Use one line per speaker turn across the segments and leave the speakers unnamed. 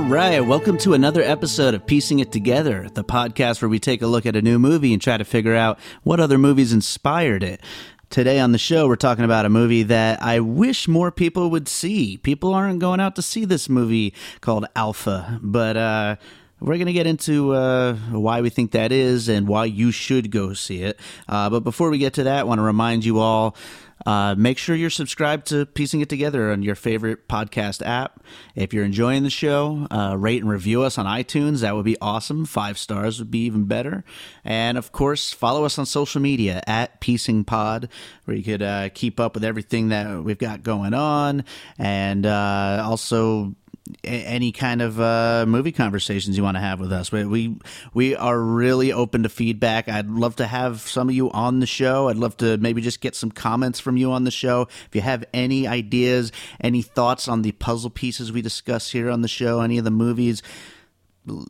All right, welcome to another episode of Piecing It Together, the podcast where we take a look at a new movie and try to figure out what other movies inspired it. Today on the show, we're talking about a movie that I wish more people would see. People aren't going out to see this movie called Alpha, but uh, we're going to get into uh, why we think that is and why you should go see it. Uh, but before we get to that, I want to remind you all uh, make sure you're subscribed to Piecing It Together on your favorite podcast app. If you're enjoying the show, uh, rate and review us on iTunes. That would be awesome. Five stars would be even better. And of course, follow us on social media at Piecing Pod, where you could uh, keep up with everything that we've got going on, and uh, also any kind of uh, movie conversations you want to have with us. We, we we are really open to feedback. I'd love to have some of you on the show. I'd love to maybe just get some comments from you on the show. If you have any ideas, any thoughts on the puzzle pieces we discuss here on the show, any of the movies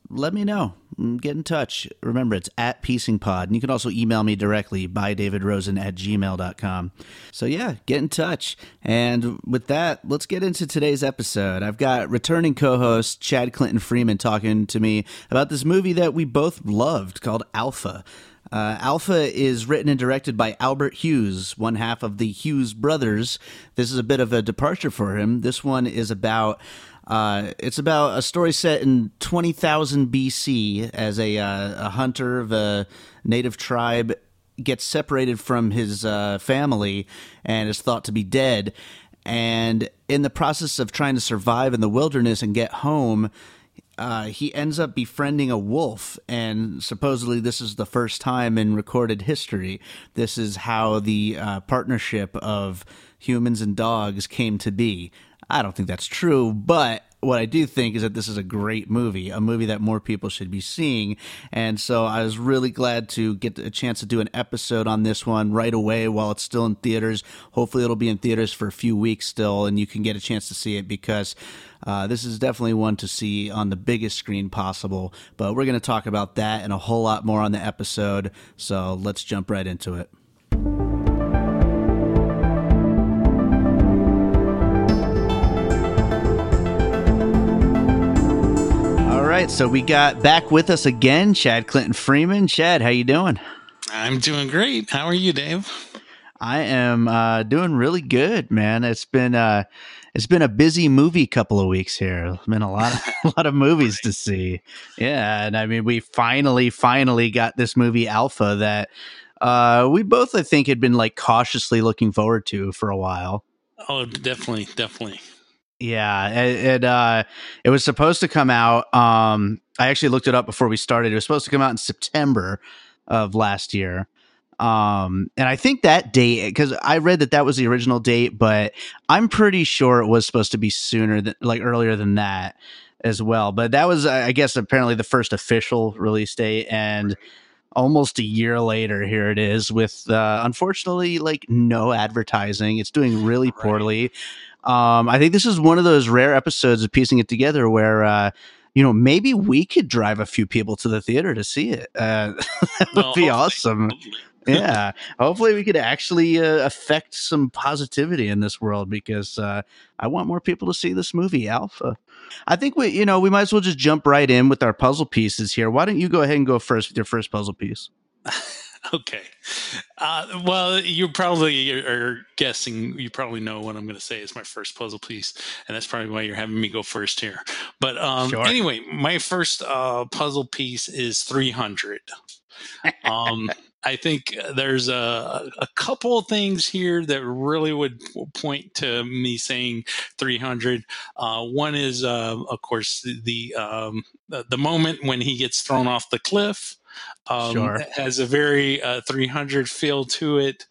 let me know. Mm, get in touch. Remember, it's at Piecing Pod. And you can also email me directly by davidrosen at gmail.com. So, yeah, get in touch. And with that, let's get into today's episode. I've got returning co host Chad Clinton Freeman talking to me about this movie that we both loved called Alpha. Uh, Alpha is written and directed by Albert Hughes, one half of the Hughes brothers. This is a bit of a departure for him. This one is about uh, it's about a story set in 20,000 BC as a, uh, a hunter of a native tribe gets separated from his uh, family and is thought to be dead. And in the process of trying to survive in the wilderness and get home, uh, he ends up befriending a wolf, and supposedly this is the first time in recorded history. This is how the uh, partnership of humans and dogs came to be. I don't think that's true, but what I do think is that this is a great movie, a movie that more people should be seeing. And so I was really glad to get a chance to do an episode on this one right away while it's still in theaters. Hopefully, it'll be in theaters for a few weeks still, and you can get a chance to see it because uh, this is definitely one to see on the biggest screen possible. But we're going to talk about that and a whole lot more on the episode. So let's jump right into it. Right, so we got back with us again, Chad Clinton Freeman. Chad, how you doing?
I'm doing great. How are you, Dave?
I am uh, doing really good, man. It's been uh, it's been a busy movie couple of weeks here. It's been a lot of a lot of movies to see. Yeah, and I mean, we finally finally got this movie Alpha that uh, we both I think had been like cautiously looking forward to for a while.
Oh, definitely, definitely.
Yeah, it it, uh, it was supposed to come out. Um, I actually looked it up before we started. It was supposed to come out in September of last year. Um, and I think that date because I read that that was the original date, but I'm pretty sure it was supposed to be sooner than like earlier than that as well. But that was, I guess, apparently the first official release date, and almost a year later, here it is with uh, unfortunately like no advertising. It's doing really poorly. Right. Um, I think this is one of those rare episodes of piecing it together where, uh, you know, maybe we could drive a few people to the theater to see it. Uh, that would well, be awesome. yeah, hopefully we could actually uh, affect some positivity in this world because uh, I want more people to see this movie, Alpha. I think we, you know, we might as well just jump right in with our puzzle pieces here. Why don't you go ahead and go first with your first puzzle piece?
Okay. Uh, well, you probably are guessing. You probably know what I'm going to say is my first puzzle piece, and that's probably why you're having me go first here. But um, sure. anyway, my first uh, puzzle piece is 300. um, I think there's a, a couple of things here that really would point to me saying 300. Uh, one is, uh, of course, the um, the moment when he gets thrown off the cliff. Um, sure. has a very uh, 300 feel to it.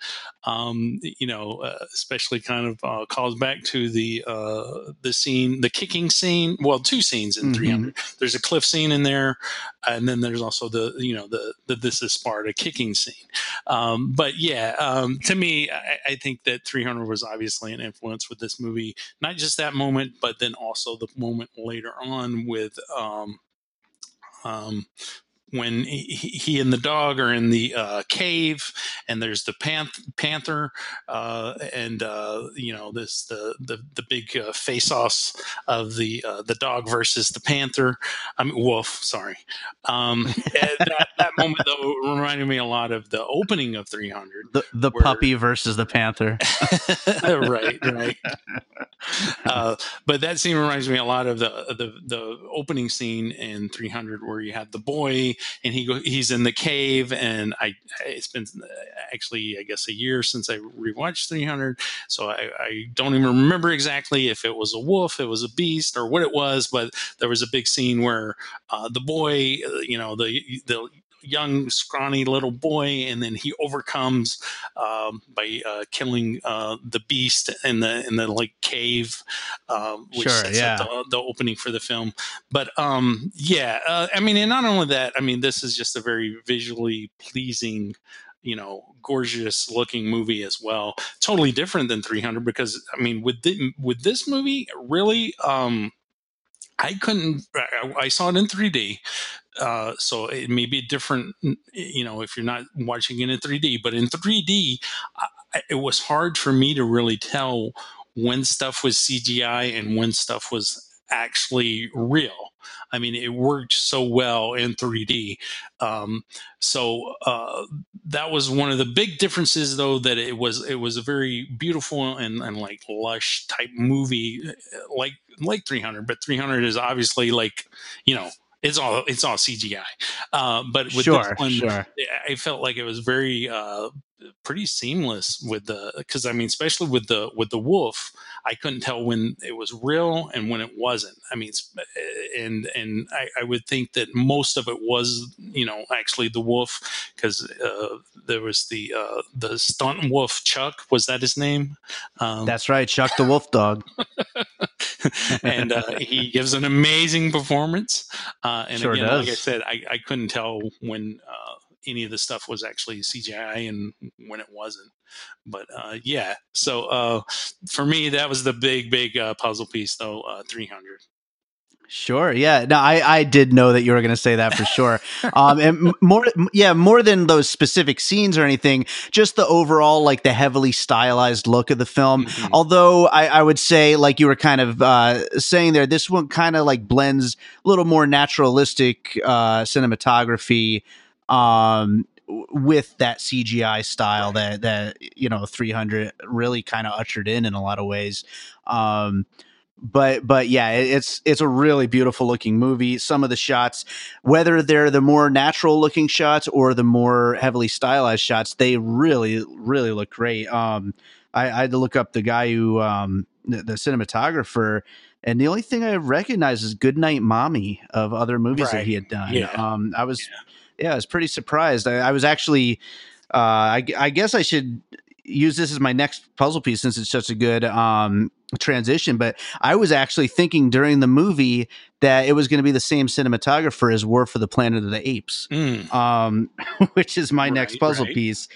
Um, you know, uh, especially kind of uh, calls back to the uh, the scene, the kicking scene. Well, two scenes in mm-hmm. 300. There's a cliff scene in there, and then there's also the you know the the this is Sparta kicking scene. Um, but yeah, um, to me, I, I, think that 300 was obviously an influence with this movie. Not just that moment, but then also the moment later on with um, um, when he, he, and the dog are in the uh, cave, and there's the panth- panther, uh, and uh, you know this the the the big uh, face-offs of the uh, the dog versus the panther. I mean wolf. Sorry. Um, that, that moment though reminded me a lot of the opening of 300.
The the where, puppy versus the panther.
right. Right. Uh, but that scene reminds me a lot of the the the opening scene in 300 where you have the boy and he go, he's in the cave and I it's been actually I guess a year since I rewatched 300 so I, I don't even remember exactly if it was a wolf it was a beast or what it was but there was a big scene where uh, the boy uh, you know the the young, scrawny little boy, and then he overcomes um, by uh, killing uh, the beast in the in the like cave, um, which sure, sets yeah. up the, the, opening for the film. But um, yeah, uh, I mean, and not only that, I mean, this is just a very visually pleasing you know gorgeous looking movie as well totally different than 300 because i mean with the, with this movie really um I couldn't. I saw it in 3D, uh, so it may be different. You know, if you're not watching it in 3D, but in 3D, I, it was hard for me to really tell when stuff was CGI and when stuff was actually real. I mean, it worked so well in 3D. Um, so uh, that was one of the big differences, though, that it was it was a very beautiful and, and like lush type movie, uh, like like 300. But 300 is obviously like you know it's all it's all CGI. Uh, but with
sure,
this one,
sure.
I felt like it was very uh, pretty seamless with the because I mean, especially with the with the wolf, I couldn't tell when it was real and when it wasn't. I mean, and and I, I would think that most of it was you know actually the wolf because uh, there was the uh, the stunt wolf Chuck was that his name?
Um, That's right, Chuck the wolf dog.
and uh, he gives an amazing performance. Uh, and
sure
again,
does.
like I said, I, I couldn't tell when uh, any of the stuff was actually CGI and when it wasn't. But uh, yeah, so uh, for me, that was the big, big uh, puzzle piece, though. 300.
Sure. Yeah. No, I, I did know that you were going to say that for sure. um, and more, yeah, more than those specific scenes or anything, just the overall, like the heavily stylized look of the film. Mm-hmm. Although I, I would say, like you were kind of uh, saying there, this one kind of like blends a little more naturalistic uh, cinematography um, with that CGI style that that you know 300 really kind of ushered in in a lot of ways. Um, but but yeah it's it's a really beautiful looking movie some of the shots whether they're the more natural looking shots or the more heavily stylized shots they really really look great um i, I had to look up the guy who um the, the, cinematographer and the only thing i recognize is goodnight mommy of other movies right. that he had done yeah. um i was yeah. Yeah i was pretty surprised i, I was actually uh, I, I, guess I should use this as my next puzzle piece since it's such a good um, transition. But I was actually thinking during the movie that it was going to be the same cinematographer as War for the Planet of the Apes, mm. um, which is my right, next puzzle right. piece.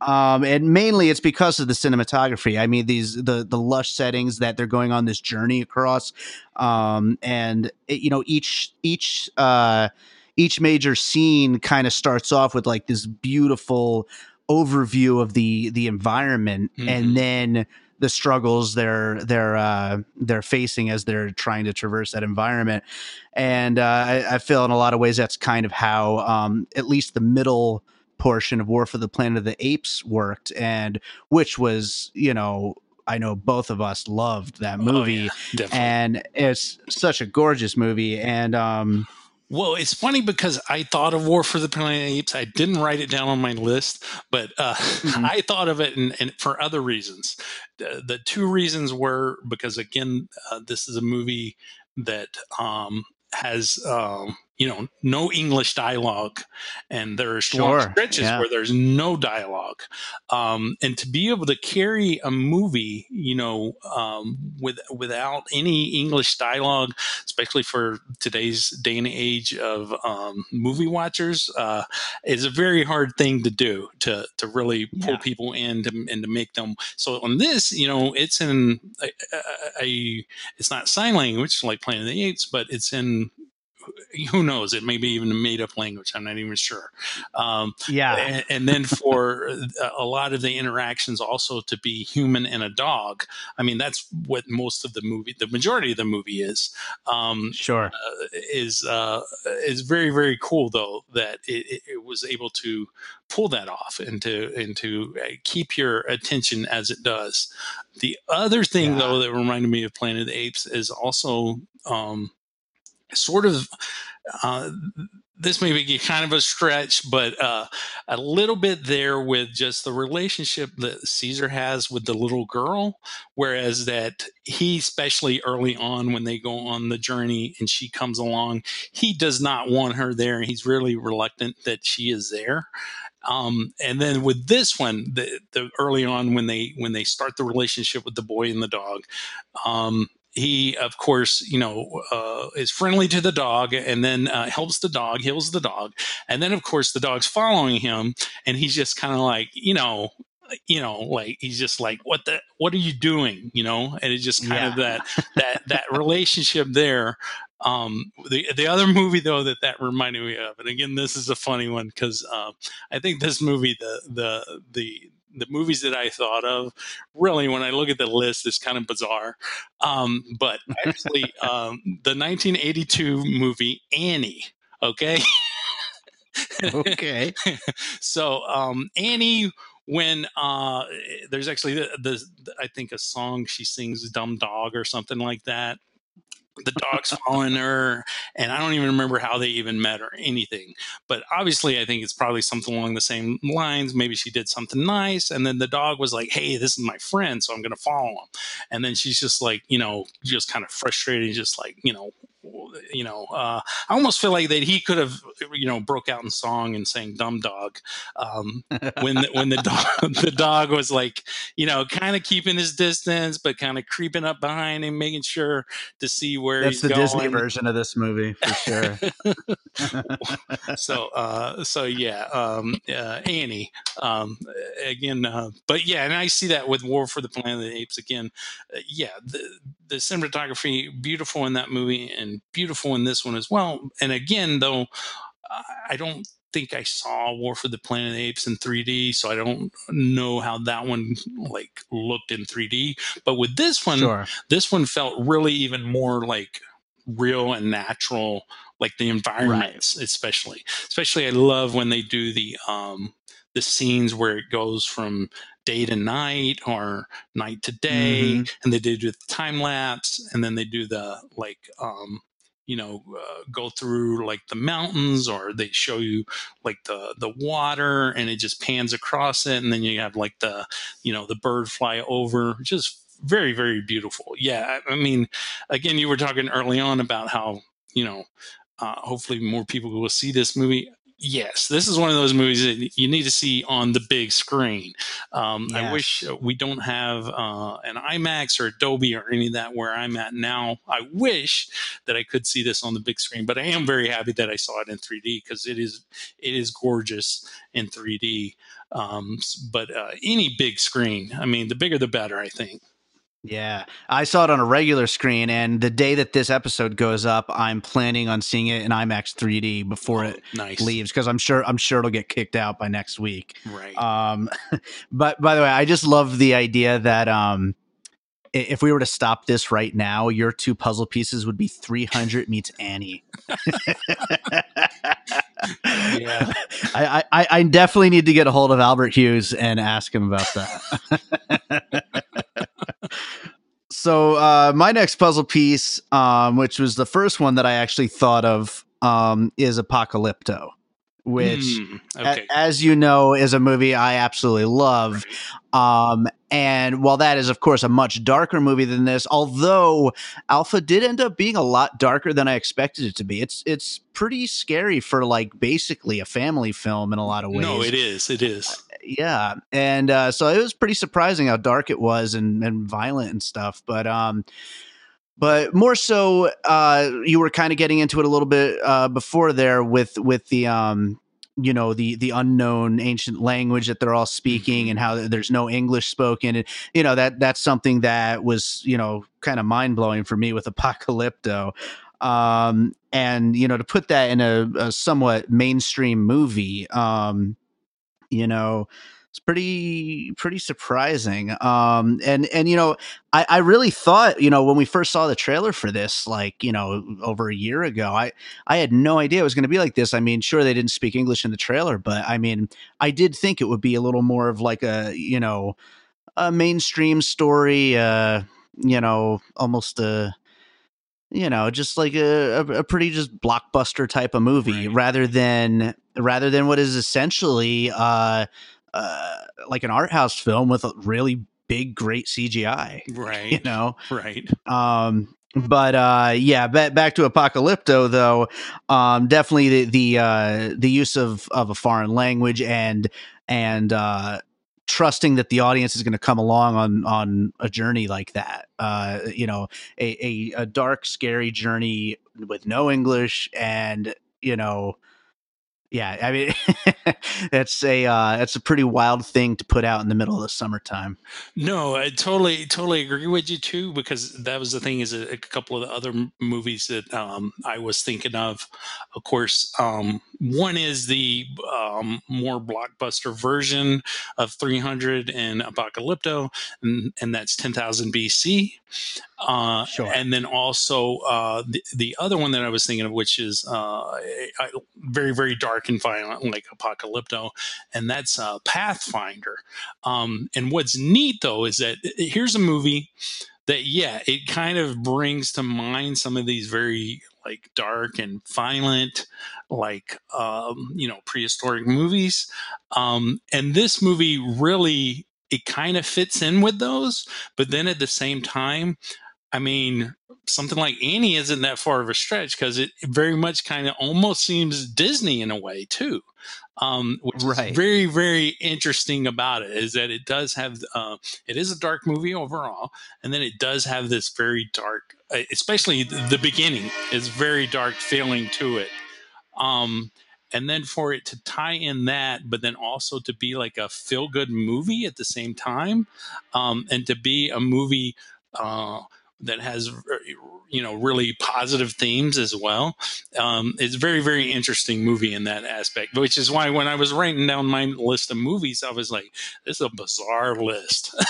Um, and mainly it's because of the cinematography. I mean, these the the lush settings that they're going on this journey across, um, and it, you know each each uh, each major scene kind of starts off with like this beautiful overview of the the environment mm-hmm. and then the struggles they're they're uh, they're facing as they're trying to traverse that environment. And uh, I, I, feel in a lot of ways that's kind of how um, at least the middle portion of War for the Planet of the Apes worked, and which was you know I know both of us loved that movie, oh, yeah, and it's such a gorgeous movie, and um,
well, it's funny because I thought of War for the Planet of the Apes. I didn't write it down on my list, but uh, mm-hmm. I thought of it and, for other reasons. The, the, two reasons were because, again, uh, this is a movie that um, has um, you know no english dialogue and there are strong sure, stretches yeah. where there's no dialogue um, and to be able to carry a movie you know um, with without any english dialogue especially for today's day and age of um, movie watchers uh, is a very hard thing to do to to really pull yeah. people in to, and to make them so on this you know it's in a, a, a it's not sign language like planet of the apes but it's in who knows? It may be even a made up language. I'm not even sure.
Um, yeah.
And, and, then for a lot of the interactions also to be human and a dog. I mean, that's what most of the movie, the majority of the movie is.
Um, sure.
Uh, is uh, is very very cool though that it, it, was able to pull that off and to and to uh, keep your attention as it does. The other thing yeah. though that reminded me of Planet of the Apes is also um, sort of uh, this may be kind of a stretch, but uh, a little bit there with just the relationship that Caesar has with the little girl. Whereas that he, especially early on when they go on the journey and she comes along, he does not want her there. And he's really reluctant that she is there. Um, and then with this one, the, the early on when they when they start the relationship with the boy and the dog, um, he of course you know uh, is friendly to the dog and then uh, helps the dog heals the dog. And then of course the dog's following him and he's just kind of like you know you know like he's just like what the what are you doing? You know? And it's just kind yeah. of that that that relationship there. Um, the the other movie though that that reminded me of, and again this is a funny one because uh, I think this movie the the the the movies that I thought of, really, when I look at the list, it's kind of bizarre. Um, but actually, um, the 1982 movie Annie. Okay.
okay.
so um, Annie when uh, there's actually the, the, I think a song she sings "Dumb Dog" or something like that the dog's following her and i don't even remember how they even met or anything but obviously i think it's probably something along the same lines maybe she did something nice and then the dog was like hey this is my friend so i'm going to follow him and then she's just like you know just kind of frustrated just like you know you know, uh, I almost feel like that he could have, you know, broke out in song and sang "Dumb Dog" um, when the, when the dog the dog was like, you know, kind of keeping his distance, but kind of creeping up behind him, making sure to see where
That's
the
going. Disney version of this movie for sure.
so, uh, so yeah, um, uh, Annie um, again, uh, but yeah, and I see that with War for the Planet of the Apes again. Uh, yeah, the the cinematography beautiful in that movie and beautiful in this one as well. And again, though, I don't think I saw War for the Planet of the Apes in 3D, so I don't know how that one like looked in 3D. But with this one, sure. this one felt really even more like real and natural, like the environments, right. especially. Especially, I love when they do the um the scenes where it goes from day to night or night to day mm-hmm. and they do the time lapse and then they do the like um you know uh, go through like the mountains or they show you like the the water and it just pans across it and then you have like the you know the bird fly over just very very beautiful yeah i mean again you were talking early on about how you know uh, hopefully more people will see this movie yes, this is one of those movies that you need to see on the big screen. Um, yes. I wish we don't have uh, an IMAX or a Dolby or any of that where I'm at now. I wish that I could see this on the big screen, but I am very happy that I saw it in 3D because it is it is gorgeous in 3D. Um, but uh, any big screen, I mean, the bigger the better. I think.
Yeah, I saw it on a regular screen, and the day that this episode goes up, I'm planning on seeing it in IMAX 3D before oh, it nice. leaves because I'm sure I'm sure it'll get kicked out by next week.
Right.
Um, but by the way, I just love the idea that um, if we were to stop this right now, your two puzzle pieces would be 300 meets Annie. yeah, I, I I definitely need to get a hold of Albert Hughes and ask him about that. so uh, my next puzzle piece, um, which was the first one that I actually thought of, um, is Apocalypto, which, mm, okay. a- as you know, is a movie I absolutely love. Um, and while that is, of course, a much darker movie than this, although Alpha did end up being a lot darker than I expected it to be, it's it's pretty scary for like basically a family film in a lot of ways.
No, it is. It is
yeah and uh, so it was pretty surprising how dark it was and, and violent and stuff but um but more so uh you were kind of getting into it a little bit uh before there with with the um you know the the unknown ancient language that they're all speaking mm-hmm. and how there's no english spoken and you know that that's something that was you know kind of mind-blowing for me with apocalypto Um, and you know, to put that in a, a somewhat mainstream movie, um, you know, it's pretty pretty surprising. Um, and and you know, I, I really thought, you know, when we first saw the trailer for this, like you know, over a year ago, I I had no idea it was going to be like this. I mean, sure they didn't speak English in the trailer, but I mean, I did think it would be a little more of like a you know, a mainstream story. Uh, you know, almost a you know, just like a, a, pretty just blockbuster type of movie right. rather than rather than what is essentially uh, uh, like an art house film with a really big, great CGI.
Right.
You know.
Right.
Um. But uh, yeah, back back to Apocalypto though. Um, definitely the the uh, the use of of a foreign language and and uh, trusting that the audience is going to come along on on a journey like that. Uh, you know, a, a, a dark, scary journey with no English, and you know, yeah, I mean, it's a uh, it's a pretty wild thing to put out in the middle of the summertime.
No, I totally totally agree with you too because that was the thing is a, a couple of the other movies that um, I was thinking of. Of course, um, one is the um, more blockbuster version of 300 and Apocalypto, and, and that's 10,000 BC. Uh, sure. And then also uh, the, the other one that I was thinking of, which is uh, very, very dark and violent, like Apocalypto, and that's uh, Pathfinder. Um, and what's neat, though, is that here's a movie that, yeah, it kind of brings to mind some of these very like dark and violent, like um, you know prehistoric movies. Um, and this movie really it kind of fits in with those, but then at the same time, I mean, something like Annie isn't that far of a stretch because it very much kind of almost seems Disney in a way too. Um, right. very, very interesting about it is that it does have, uh, it is a dark movie overall, and then it does have this very dark, uh, especially the beginning is very dark feeling to it. Um, and then for it to tie in that, but then also to be like a feel good movie at the same time, um, and to be a movie uh, that has you know really positive themes as well. Um, it's a very very interesting movie in that aspect, which is why when I was writing down my list of movies, I was like, "This is a bizarre list."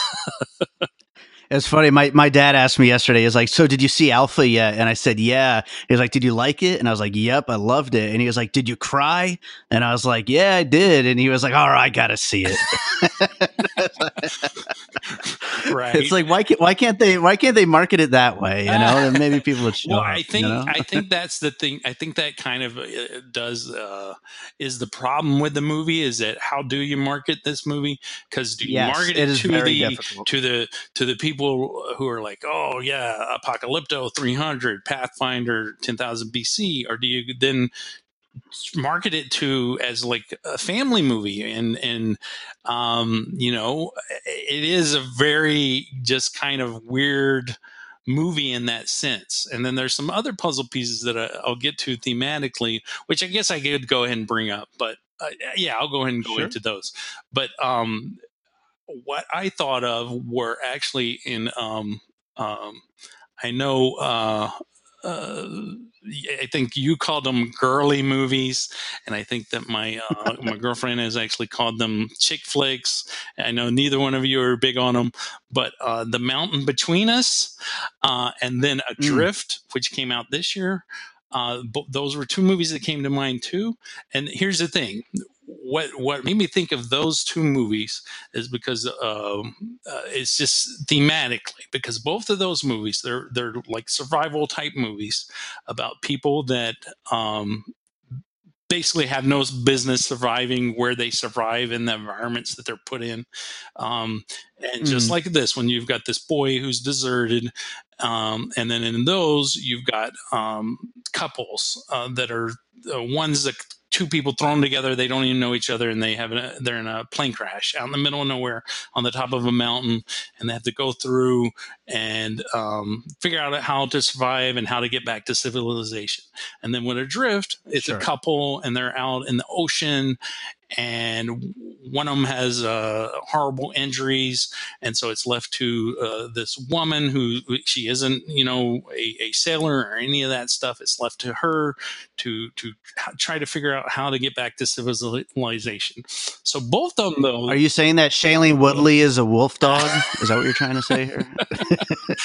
It's funny. My my dad asked me yesterday. He's like, "So did you see Alpha yet?" And I said, "Yeah." He was like, "Did you like it?" And I was like, "Yep, I loved it." And he was like, "Did you cry?" And I was like, "Yeah, I did." And he was like, "All right, I gotta see it." right. It's like why can't why can't they why can't they market it that way? You know, and maybe people would show.
well,
I
think
you know?
I think that's the thing. I think that kind of uh, does uh, is the problem with the movie is that how do you market this movie? Because do you yes, market it, it to the difficult. to the to the people who are like, oh yeah, Apocalypto 300, Pathfinder 10,000 BC, or do you then market it to as like a family movie and and um you know it is a very just kind of weird movie in that sense and then there's some other puzzle pieces that I, will get to thematically which i guess i could go ahead and bring up but uh, yeah i'll go ahead and go sure. into those but um what i thought of were actually in um um I know uh, uh, I think you called them girly movies, and I think that my uh, my girlfriend has actually called them chick flicks. I know neither one of you are big on them, but uh, the Mountain Between Us, uh, and then mm. Adrift, mm. which came out this year. Uh, those were two movies that came to mind too. And here's the thing: what what made me think of those two movies is because uh, uh, it's just thematically because both of those movies they're they're like survival type movies about people that um, basically have no business surviving where they survive in the environments that they're put in. Um, and mm. just like this, when you've got this boy who's deserted, um, and then in those you've got um, couples uh, that are uh, ones that two people thrown together. They don't even know each other, and they have a, they're in a plane crash out in the middle of nowhere on the top of a mountain, and they have to go through and um, figure out how to survive and how to get back to civilization. And then when adrift, it's sure. a couple, and they're out in the ocean, and one of them has uh, horrible injuries, and so it's left to uh, this woman who she isn't, you know, a, a, sailor or any of that stuff. It's left to her to to try to figure out how to get back to civilization. So both of them, though,
are you saying that Shailene Woodley is a wolf dog? is that what you're trying to say here?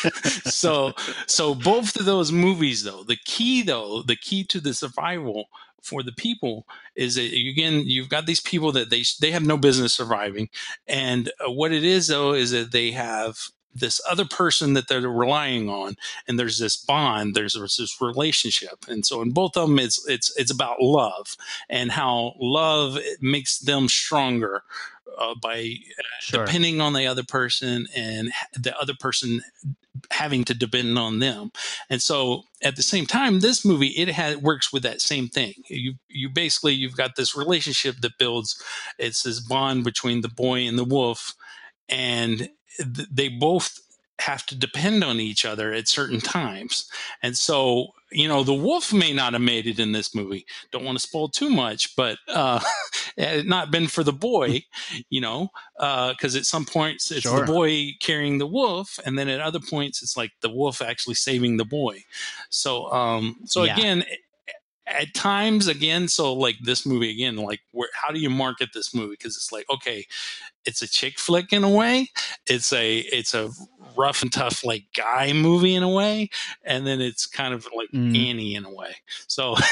so so both of those movies, though, the key though, the key to the survival for the people is that again you've got these people that they they have no business surviving. And uh, what it is though is that they have this other person that they're relying on and there's this bond there's this relationship. And so in both of them it's it's it's about love and how love makes them stronger uh, by sure. depending on the other person and the other person having to depend on them. And so at the same time, this movie it has works with that same thing. You you basically you've got this relationship that builds. It's this bond between the boy and the wolf, and th- they both have to depend on each other at certain times. And so, you know, the wolf may not have made it in this movie. Don't want to spoil too much, but uh, had it not been for the boy, you know, because uh, at some points it's sure. the boy carrying the wolf, and then at other points it's like the wolf actually saving the boy. So, um, so yeah. again, at times again so like this movie again like where how do you market this movie because it's like okay it's a chick flick in a way it's a it's a rough and tough like guy movie in a way, and then it's kind of like mm. Annie in a way. So.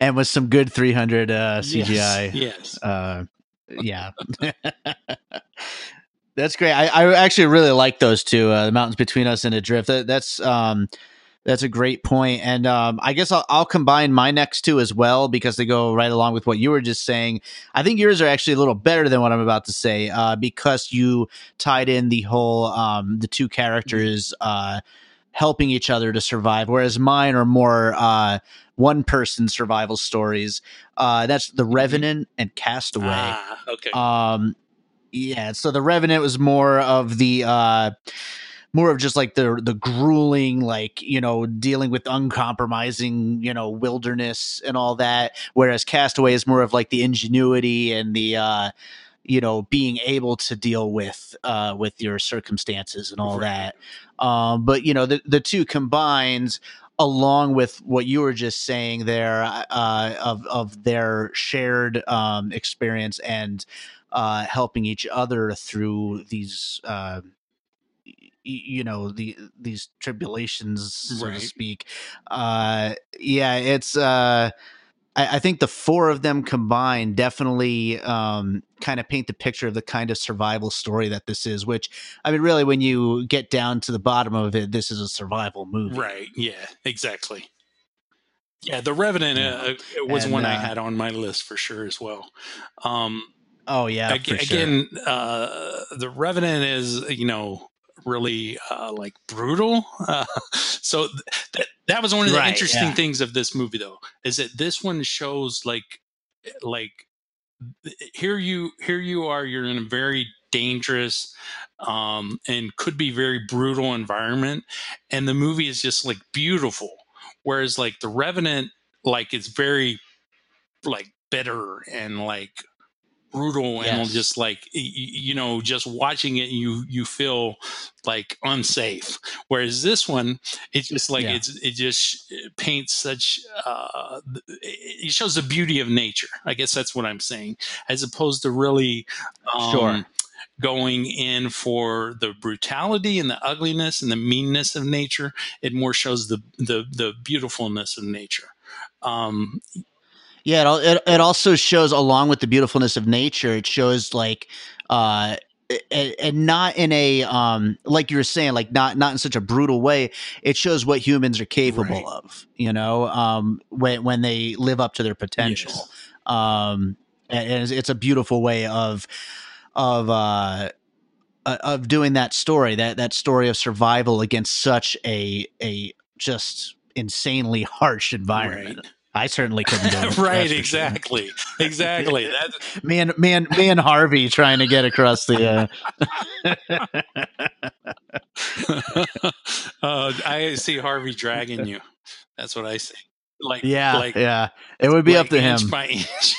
and with some good 300 uh,
CGI. Yes. yes.
Uh, yeah. that's great. I, I actually really like those two, uh, the mountains between us and Adrift. That, that's um, that's a great point. And um, I guess I'll, I'll, combine my next two as well because they go right along with what you were just saying. I think yours are actually a little better than what I'm about to say uh, because you tied in the whole um, the two characters uh, helping each other to survive, whereas mine are more uh, one person survival stories. Uh, that's The mm-hmm. Revenant and Castaway.
Ah, okay.
Um, yeah, so The Revenant was more of the uh, more of just like the the grueling like you know dealing with uncompromising you know wilderness and all that whereas castaway is more of like the ingenuity and the uh you know being able to deal with uh with your circumstances and all right. that um but you know the the two combined along with what you were just saying there uh of of their shared um experience and uh helping each other through these uh you know the these tribulations so right. to speak. Uh yeah it's uh I, I, think the four of them combined definitely um kind of paint the picture of the kind of survival story that this is which i mean really when you get down to the bottom of it this is a survival movie.
Right yeah exactly. Yeah the revenant uh, was and, one uh, i had on my list for sure as well. Um
Oh yeah.
Again, sure. again uh, the Revenant is you know really uh, like brutal. Uh, so th- that that was one of the right, interesting yeah. things of this movie, though, is that this one shows like like here you here you are you're in a very dangerous um, and could be very brutal environment, and the movie is just like beautiful. Whereas like the Revenant, like it's very like bitter and like brutal yes. and just like you know just watching it you you feel like unsafe whereas this one it's just like yeah. it's it just paints such uh it shows the beauty of nature i guess that's what i'm saying as opposed to really um, sure going in for the brutality and the ugliness and the meanness of nature it more shows the the the beautifulness of nature um
yeah, it, it also shows along with the beautifulness of nature, it shows like uh and not in a um like you were saying like not not in such a brutal way it shows what humans are capable right. of you know um when when they live up to their potential yes. um and it's, it's, a beautiful way of of uh, uh of doing that story that that story of survival against such a a just insanely harsh environment right. I certainly couldn't do it.
right, exactly, sure. exactly.
That's... me and me and me and Harvey trying to get across the.
Uh... uh, I see Harvey dragging you. That's what I see. like
yeah,
like,
yeah. It would be
like
up to him.
by inch.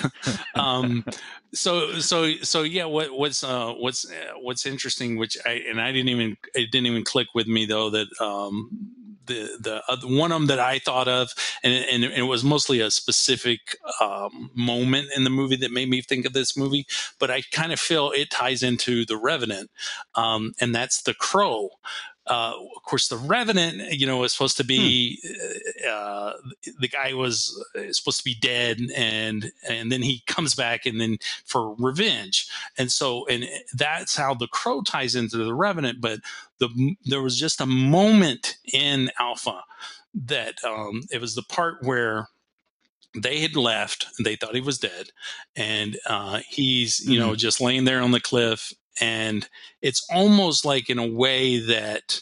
um so so so yeah what what's uh what's uh, what's interesting which i and i didn't even it didn't even click with me though that um the the uh, one of them that I thought of, and, and it was mostly a specific um, moment in the movie that made me think of this movie. But I kind of feel it ties into the Revenant, um, and that's the Crow. Uh, of course, the Revenant, you know, was supposed to be hmm. uh, the guy was supposed to be dead, and and then he comes back, and then for revenge, and so and that's how the Crow ties into the Revenant. But the there was just a moment in Alpha that um, it was the part where they had left and they thought he was dead and uh, he's you mm-hmm. know just laying there on the cliff and it's almost like in a way that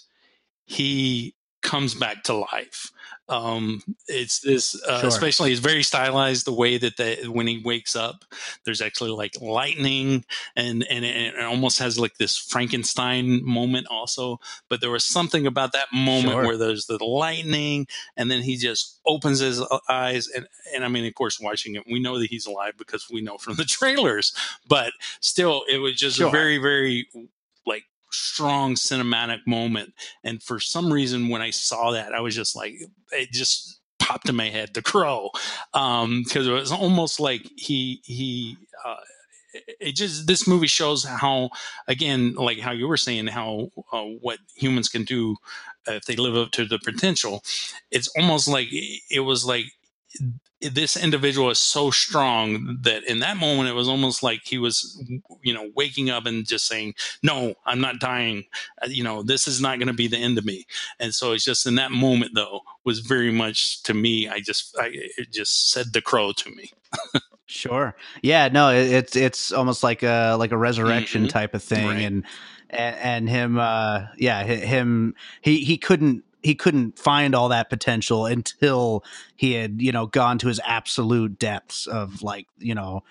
he comes back to life. Um, it's this, uh, sure. especially it's very stylized the way that they, when he wakes up, there's actually like lightning and, and it, it, almost has like this Frankenstein moment also. But there was something about that moment sure. where there's the lightning and then he just opens his uh, eyes. And, and I mean, of course, watching it, we know that he's alive because we know from the trailers, but still, it was just sure. very, very strong cinematic moment. And for some reason, when I saw that, I was just like, it just popped in my head, the crow, because um, it was almost like he he. Uh, it just this movie shows how again like how you were saying how uh, what humans can do if they live up to the potential it's almost like it was like this individual is so strong that in that moment it was almost like he was you know waking up and just saying no i'm not dying uh, you know this is not going to be the end of me and so it's just in that moment though was very much to me i just i it just said the crow to me
sure yeah no it's it's almost like a like a resurrection mm-hmm. type of thing right. and and, and him uh yeah him he he couldn't he couldn't find all that potential until he had you know gone to his absolute depths of like you know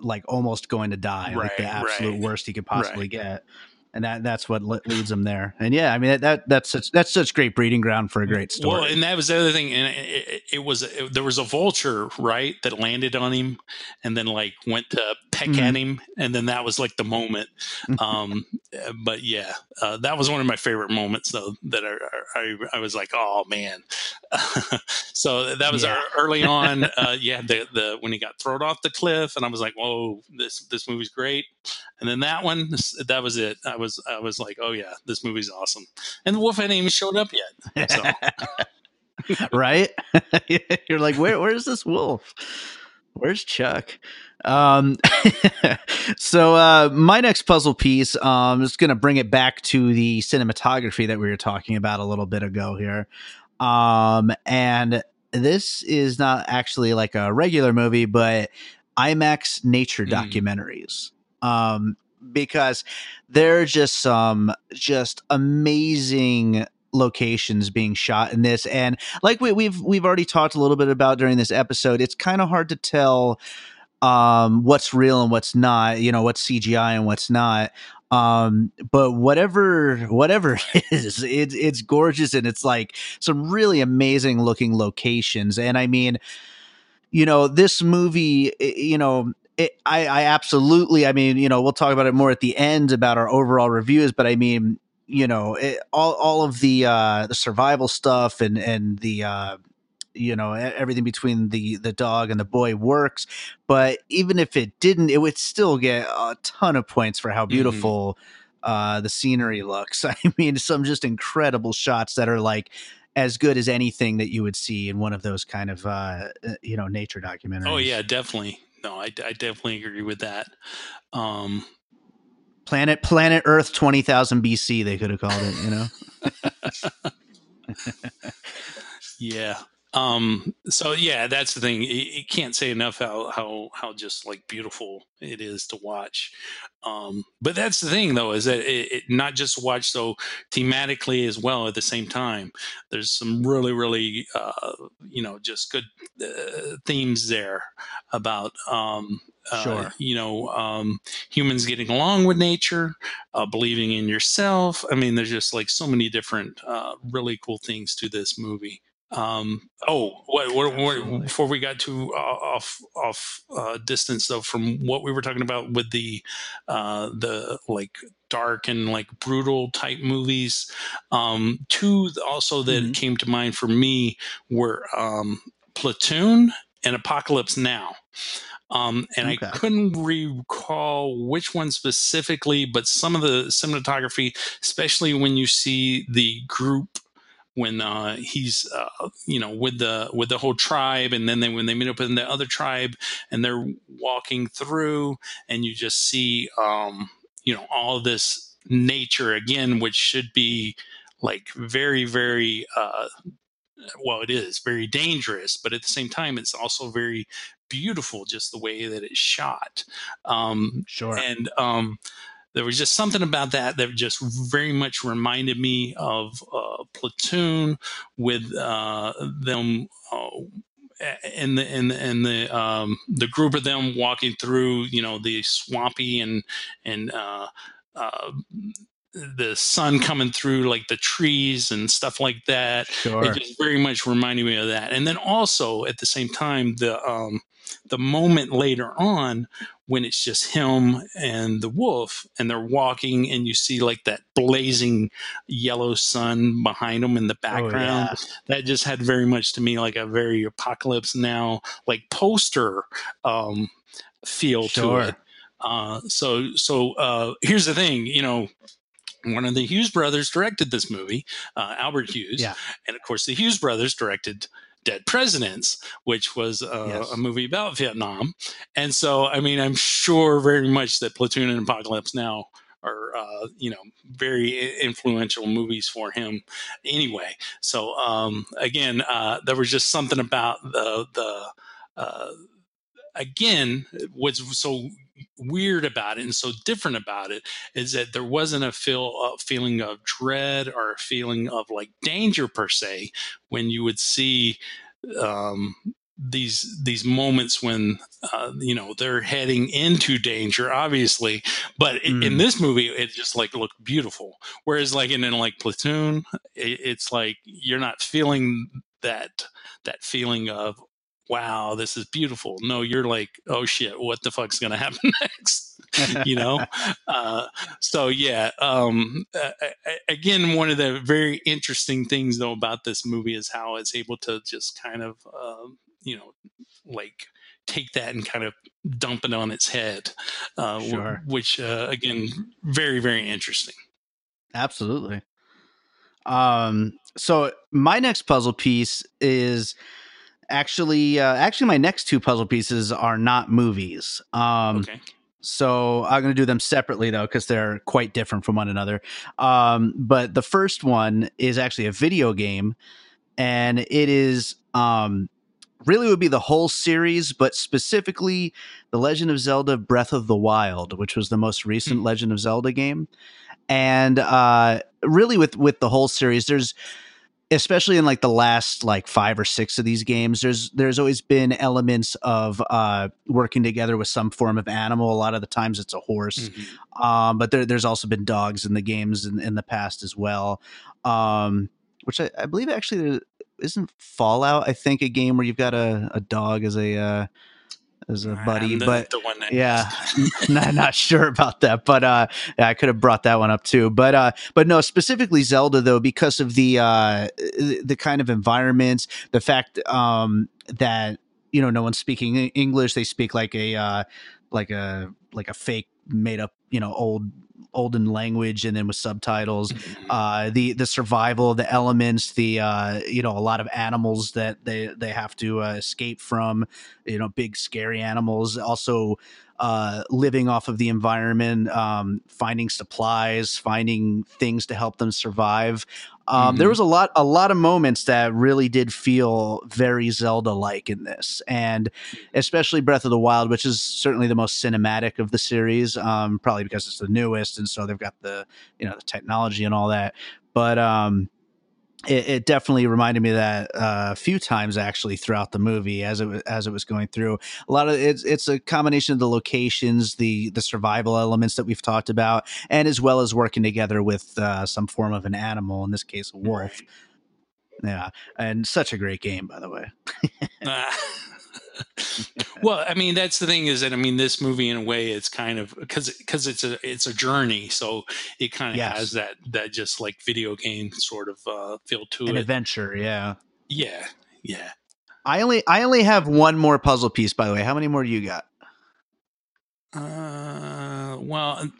like almost going to die right, like the absolute right, worst he could possibly right. get and that that's what leads them there. And yeah, I mean that that that's such that's such great breeding ground for a great story.
Well, and that was the other thing, and it, it was it, there was a vulture right that landed on him, and then like went to peck mm-hmm. at him, and then that was like the moment. Um, but yeah, uh, that was one of my favorite moments though. That I I, I was like, oh man. so that was yeah. early on. Uh, yeah, the the when he got thrown off the cliff, and I was like, whoa, this this movie's great. And then that one, that was it. I was I was like, oh yeah, this movie's awesome. And the wolf hadn't even showed up yet.
So. right? You're like, where where's this wolf? Where's Chuck? Um, so uh, my next puzzle piece um, is going to bring it back to the cinematography that we were talking about a little bit ago here. Um, and this is not actually like a regular movie, but IMAX nature mm. documentaries um, because there are just some just amazing locations being shot in this and like we, we've we've already talked a little bit about during this episode it's kind of hard to tell um what's real and what's not you know what's cgi and what's not um but whatever whatever it is it's it's gorgeous and it's like some really amazing looking locations and i mean you know this movie you know it, I, I absolutely, I mean, you know, we'll talk about it more at the end about our overall reviews, but I mean, you know, it, all, all of the, uh, the survival stuff and, and the, uh, you know, everything between the, the dog and the boy works. But even if it didn't, it would still get a ton of points for how mm-hmm. beautiful, mm-hmm. uh, the scenery looks. I mean, some just incredible shots that are like, as good as anything that you would see in one of those kind of uh, uh you know nature documentaries. Oh
yeah, definitely no, I, I definitely agree with that. Um,
planet Planet Earth twenty thousand BC. They could have called it. You know.
yeah. Um, so yeah, that's the thing. You can't say enough how how how just like beautiful it is to watch. Um, but that's the thing though, is that it, it not just watch so thematically as well at the same time. There's some really really uh, you know just good uh, themes there about um, uh, sure. you know, um, humans getting along with nature, uh, believing in yourself. I mean, there's just like so many different uh, really cool things to this movie. Um, oh, wait, what, what, before we got too uh, off off uh, distance though from what we were talking about with the uh, the like dark and like brutal type movies, um, two also that mm-hmm. came to mind for me were um, Platoon and Apocalypse Now. Um, and okay. I couldn't recall which one specifically, but some of the cinematography, especially when you see the group when uh, he's uh, you know with the with the whole tribe and then they, when they meet up with the other tribe and they're walking through and you just see um, you know all this nature again which should be like very very uh, well it is very dangerous but at the same time it's also very beautiful just the way that it's shot. Um,
sure.
and um, there was just something about that that just very much reminded me of uh, Platoon with uh, them. Uh, and the and the, and the um, the group of them walking through, you know, the swampy and and uh, uh, the sun coming through like the trees and stuff like that. Sure. It just very much reminded me of that. And then also at the same time, the um, the moment later on when it's just him and the wolf and they're walking and you see like that blazing yellow sun behind them in the background oh, yeah. that just had very much to me like a very apocalypse now like poster um, feel sure. to it uh, so so uh, here's the thing you know one of the Hughes brothers directed this movie, uh, Albert Hughes, yeah. and of course the Hughes brothers directed Dead Presidents, which was uh, yes. a movie about Vietnam. And so, I mean, I'm sure very much that Platoon and Apocalypse Now are, uh, you know, very influential movies for him anyway. So, um, again, uh, there was just something about the, the, uh, again, what's so weird about it and so different about it is that there wasn't a feel a feeling of dread or a feeling of like danger per se when you would see um, these these moments when uh, you know they're heading into danger obviously but mm. in, this movie it just like looked beautiful whereas like in, in like platoon it, it's like you're not feeling that that feeling of wow, this is beautiful. No, you're like, oh shit, what the fuck's going to happen next? you know? Uh, so, yeah. Um, uh, again, one of the very interesting things, though, about this movie is how it's able to just kind of, uh, you know, like take that and kind of dump it on its head, uh, sure. which, uh, again, very, very interesting.
Absolutely. Um, so, my next puzzle piece is actually uh, actually my next two puzzle pieces are not movies um okay. so i'm going to do them separately though because they're quite different from one another um but the first one is actually a video game and it is um really would be the whole series but specifically the legend of zelda breath of the wild which was the most recent mm-hmm. legend of zelda game and uh really with with the whole series there's especially in like the last like five or six of these games there's there's always been elements of uh working together with some form of animal a lot of the times it's a horse mm-hmm. um but there, there's also been dogs in the games in, in the past as well um which I, I believe actually isn't fallout i think a game where you've got a, a dog as a uh as a buddy, the, but the yeah, not, not sure about that. But uh, I could have brought that one up too. But uh, but no, specifically Zelda though, because of the uh, the kind of environments, the fact um, that you know no one's speaking English, they speak like a uh, like a like a fake made up you know old olden language and then with subtitles mm-hmm. uh the the survival the elements the uh you know a lot of animals that they they have to uh, escape from you know big scary animals also uh, living off of the environment, um, finding supplies, finding things to help them survive. Um, mm-hmm. There was a lot, a lot of moments that really did feel very Zelda-like in this, and especially Breath of the Wild, which is certainly the most cinematic of the series. Um, probably because it's the newest, and so they've got the you know the technology and all that. But um, it, it, definitely reminded me of that uh, a few times actually throughout the movie as it as it was going through. A lot of it's it's a combination of the locations, the the survival elements that we've talked about, and as well as working together with uh, some form of an animal. In this case, a wolf. Right. Yeah, and such a great game, by the way. uh,
well, I mean, that's the thing is that I mean, this movie in a way, it's kind of because because it's a it's a journey, so it kind of yes. has that that just like video game sort of uh, feel to
An
it.
Adventure, yeah,
yeah, yeah.
I only I only have one more puzzle piece, by the way. How many more do you got?
Uh, well,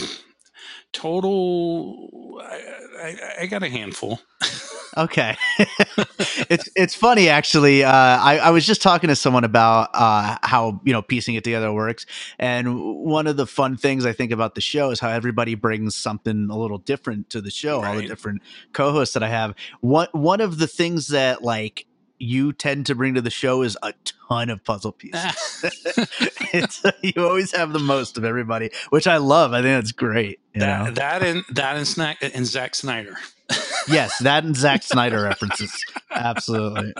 total, I, I, I got a handful.
Okay, it's it's funny actually. Uh, I I was just talking to someone about uh, how you know piecing it together works, and one of the fun things I think about the show is how everybody brings something a little different to the show. Right. All the different co-hosts that I have. One one of the things that like you tend to bring to the show is a ton of puzzle pieces. it's, you always have the most of everybody, which I love. I think that's great.
that
know?
that and that and snack and Zack Snyder.
Yes, that and Zack Snyder references. Absolutely.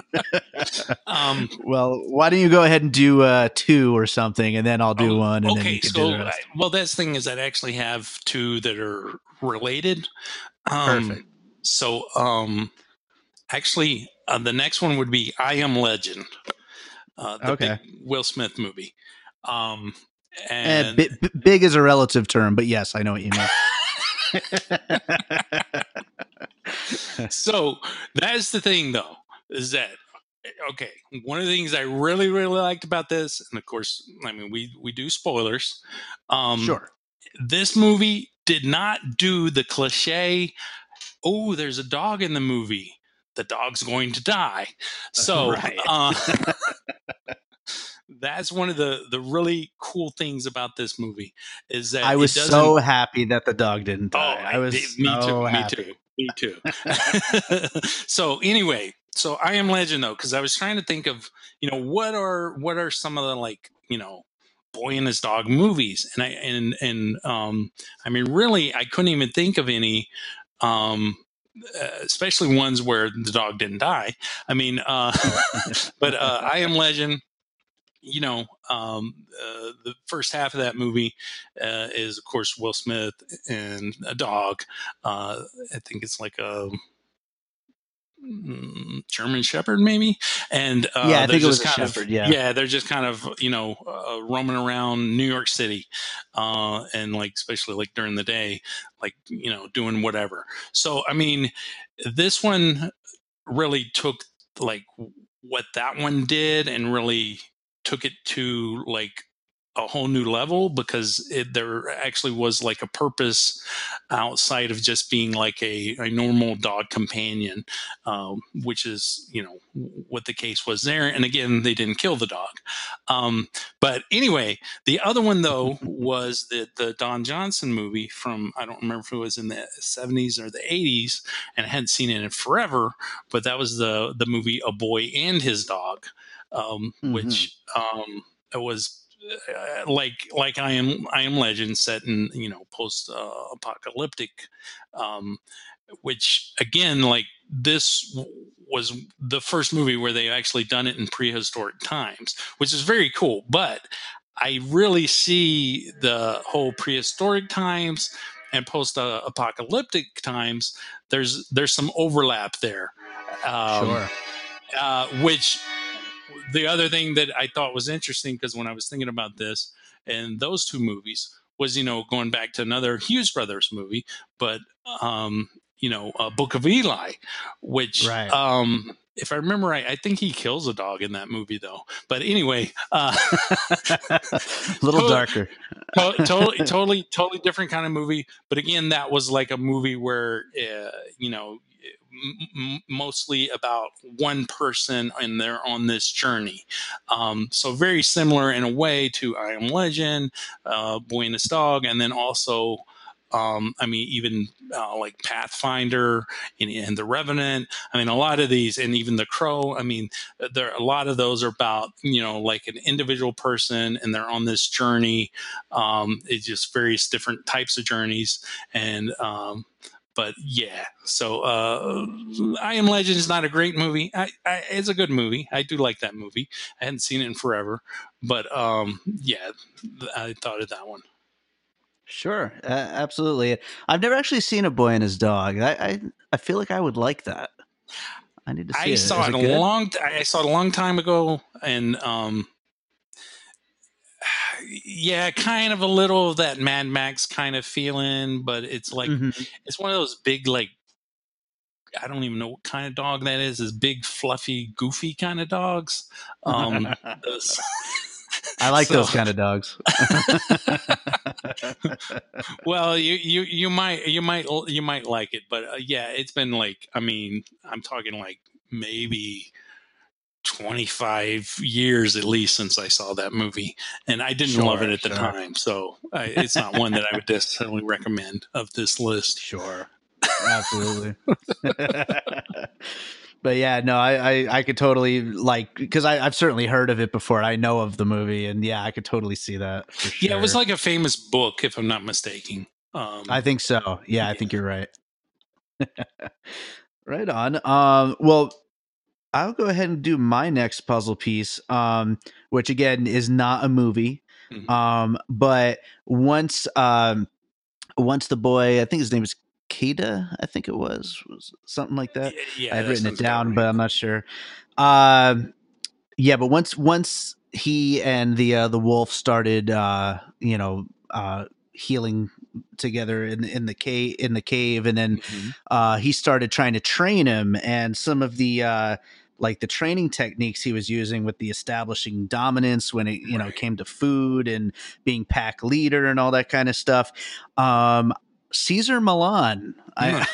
Um, well, why don't you go ahead and do uh, two or something, and then I'll do oh, one. And okay, so I,
well, that's the thing is I actually have two that are related.
Um, Perfect.
So, um, actually, uh, the next one would be I Am Legend, uh, the okay. big Will Smith movie. Um,
eh, and b- b- big is a relative term, but yes, I know what you mean.
so that's the thing, though, is that okay? One of the things I really, really liked about this, and of course, I mean, we we do spoilers.
Um, sure.
This movie did not do the cliche. Oh, there's a dog in the movie. The dog's going to die. So, right. uh, that's one of the the really cool things about this movie is that
I was so happy that the dog didn't die. Oh, I was me so
too,
happy.
me too, me too. so anyway, so I am Legend though, because I was trying to think of you know what are what are some of the like you know boy and his dog movies, and I and and um I mean really I couldn't even think of any um uh, especially ones where the dog didn't die. I mean, uh, but uh, I Am Legend, you know, um, uh, the first half of that movie uh, is, of course, Will Smith and a dog. Uh, I think it's like a mm, German Shepherd, maybe. And
uh, yeah, I think it was a Shepherd.
Of,
yeah,
yeah, they're just kind of you know uh, roaming around New York City, uh, and like especially like during the day, like you know doing whatever. So I mean, this one really took like what that one did and really took it to like a whole new level because it, there actually was like a purpose outside of just being like a, a normal dog companion, um, which is, you know, what the case was there. And again, they didn't kill the dog. Um, but anyway, the other one though was the, the Don Johnson movie from, I don't remember if it was in the 70s or the 80s and I hadn't seen it in forever, but that was the, the movie A Boy and His Dog um, mm-hmm. which um, was uh, like like I am I am Legend set in you know post uh, apocalyptic, um, which again like this was the first movie where they actually done it in prehistoric times, which is very cool. But I really see the whole prehistoric times and post apocalyptic times. There's there's some overlap there,
um, sure.
Uh, which the other thing that I thought was interesting because when I was thinking about this and those two movies was you know going back to another Hughes Brothers movie, but um, you know, uh, Book of Eli, which right. um, if I remember right, I think he kills a dog in that movie though. But anyway, uh,
a little totally, darker.
to- totally, totally, totally different kind of movie. But again, that was like a movie where uh, you know m- mostly about one person and they're on this journey. Um, so very similar in a way to I Am Legend, uh, His Dog, and then also Um, I mean, even uh, like Pathfinder and, and, The Revenant. I mean, a lot of these, and even The Crow. I mean, there a lot of those are about you know like an individual person, and they're on this journey. Um, it's just various different types of journeys, and um, but yeah, so uh, I Am Legend is not a great movie. I, I, it's a good movie. I do like that movie. I hadn't seen it in forever, but um, yeah, I thought of that one.
Sure, uh, absolutely. I've never actually seen a boy and his dog. I, I, I feel like I would like that. I need to see
I
it.
saw
it,
it a long. I saw it a long time ago, and um, yeah, kind of a little of that Mad Max kind of feeling, but it's like mm-hmm. it's one of those big like I don't even know what kind of dog that is. Is big, fluffy, goofy kind of dogs. Um,
I like so, those kind of dogs.
well, you, you you might you might you might like it, but uh, yeah, it's been like I mean I'm talking like maybe 25 years at least since I saw that movie, and I didn't sure, love it at the time. So I, it's not one that I would necessarily recommend of this list.
Sure, absolutely. but yeah, no, I, I, I could totally like because I've certainly heard of it before. I know of the movie, and yeah, I could totally see that.
Sure. Yeah, it was like a famous book, if I'm not mistaken.
Um, I think so. Yeah, yeah, I think you're right. right on. Um, well, I'll go ahead and do my next puzzle piece, um, which again is not a movie. Mm-hmm. Um, but once um, once the boy, I think his name is Kada, I think it was, was something like that. Yeah, I've written it down, but I'm not sure. Um, yeah, but once once he and the uh, the wolf started, uh, you know, uh, healing together in in the cave in the cave, and then mm-hmm. uh, he started trying to train him, and some of the uh, like the training techniques he was using with the establishing dominance when it you know came to food and being pack leader and all that kind of stuff. Um, Cesar Millan I,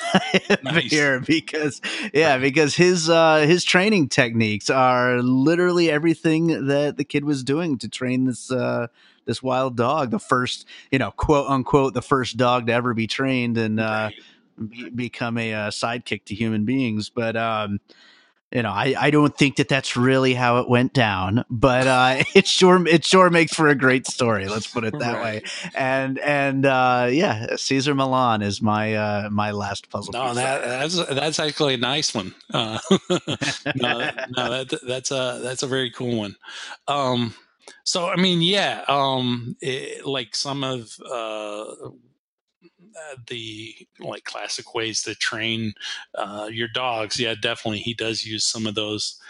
nice. here because yeah because his uh his training techniques are literally everything that the kid was doing to train this uh this wild dog the first you know quote unquote the first dog to ever be trained and uh right. be, become a uh, sidekick to human beings but um you know, I, I don't think that that's really how it went down, but uh, it sure it sure makes for a great story. Let's put it that right. way. And and uh, yeah, Cesar Millan is my uh, my last puzzle.
No, that, that's that's actually a nice one. Uh, no, no, that, that's a that's a very cool one. Um, so I mean, yeah, um, it, like some of uh, uh, the like classic ways to train uh, your dogs, yeah, definitely he does use some of those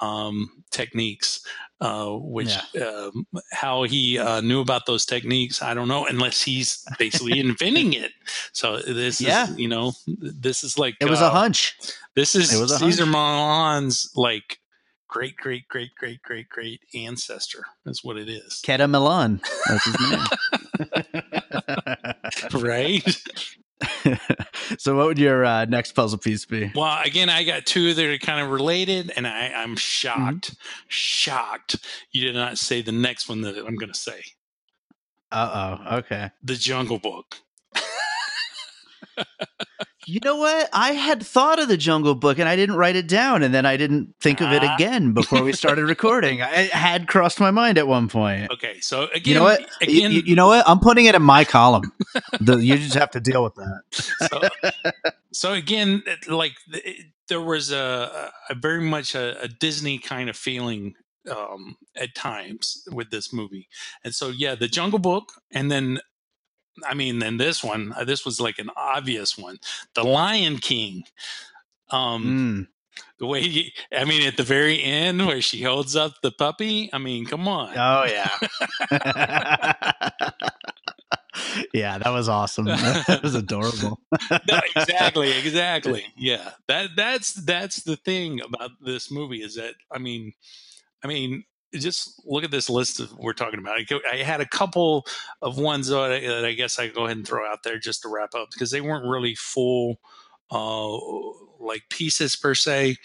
um, techniques. Uh, which yeah. Um, how he uh, knew about those techniques, I don't know, unless he's basically inventing it. So this yeah. is, you know, this is like
it was a uh, hunch.
This is Cesar Millan's like great, great, great, great, great, great ancestor. That's what it is.
Keta Millan. That's his name.
right?
so what would your uh, next puzzle piece be
well again i got two that are kind of related and I, i'm shocked mm-hmm. shocked you did not say the next one that i'm going to say
uh-oh okay
the jungle book
you know what? I had thought of the Jungle Book and I didn't write it down, and then I didn't think of it ah. again before we started recording. It had crossed my mind at one point.
Okay, so again,
you know what?
Again,
you, you know what? I'm putting it in my column. the, you just have to deal with that.
So, so again, like there was a, a very much a, a Disney kind of feeling um, at times with this movie. And so, yeah, the Jungle Book, and then I mean, then this one, uh, this was like an obvious one. The Lion King. Um, mm. The way he, I mean, at the very end where she holds up the puppy. I mean, come on.
Oh yeah. yeah, that was awesome. That was adorable.
no, exactly, exactly. Yeah, that that's that's the thing about this movie is that I mean, I mean, just look at this list of we're talking about. I had a couple of ones that I, that I guess I go ahead and throw out there just to wrap up because they weren't really full, uh, like pieces per se.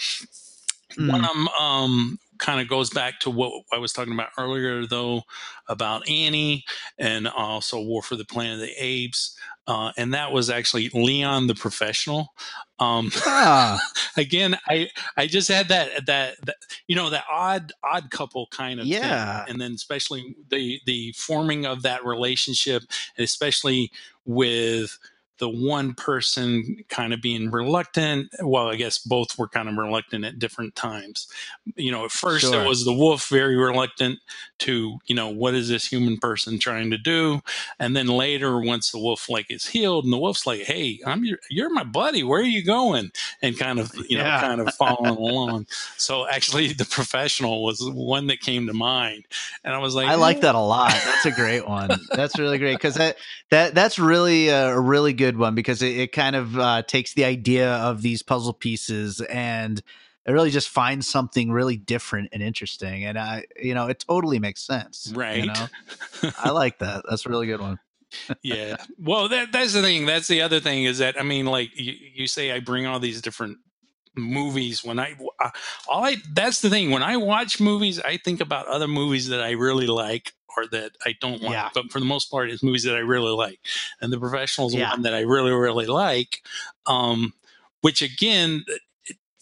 Mm. One of them um, kind of goes back to what I was talking about earlier, though, about Annie and also War for the Planet of the Apes. Uh, and that was actually Leon the Professional. Um, ah. again, I I just had that, that, that you know that odd odd couple kind of
yeah,
thing. and then especially the the forming of that relationship, and especially with the one person kind of being reluctant. Well, I guess both were kind of reluctant at different times. You know, at first sure. it was the wolf very reluctant to, you know, what is this human person trying to do? And then later, once the wolf like is healed, and the wolf's like, "Hey, I'm your, you're my buddy. Where are you going?" And kind of, you know, yeah. kind of following along. So actually, the professional was one that came to mind, and I was like,
I like that a lot. That's a great one. That's really great because that that that's really a really good one because it, it kind of uh, takes the idea of these puzzle pieces and it really just finds something really different and interesting and i you know it totally makes sense
right. you know?
I like that that's a really good one.
Yeah. Well that that's the thing that's the other thing is that i mean like you, you say i bring all these different movies when I, uh, all I that's the thing when I watch movies I think about other movies that I really like or that I don't like yeah. but for the most part it's movies that I really like and the professionals yeah. one that I really really like um which again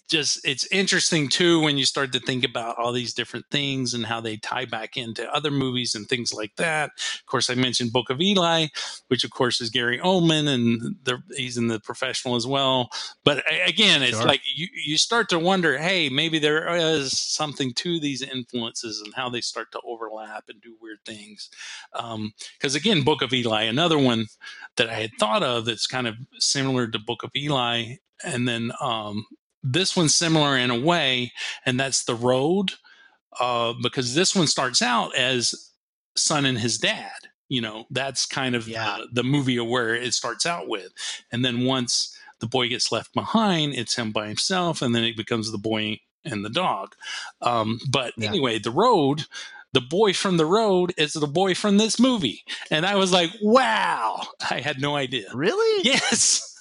just it's interesting too when you start to think about all these different things and how they tie back into other movies and things like that. Of course, I mentioned Book of Eli, which of course is Gary Oldman, and he's in the professional as well. But again, it's sure. like you you start to wonder, hey, maybe there is something to these influences and how they start to overlap and do weird things. Because um, again, Book of Eli, another one that I had thought of that's kind of similar to Book of Eli and then um, this one's similar in a way, and that's the road, uh, because this one starts out as son and his dad. You know, that's kind of yeah. the, the movie where it starts out with, and then once the boy gets left behind, it's him by himself, and then it becomes the boy and the dog. Um, but yeah. anyway, the road the boy from the road is the boy from this movie. And I was like, wow, I had no idea.
Really?
Yes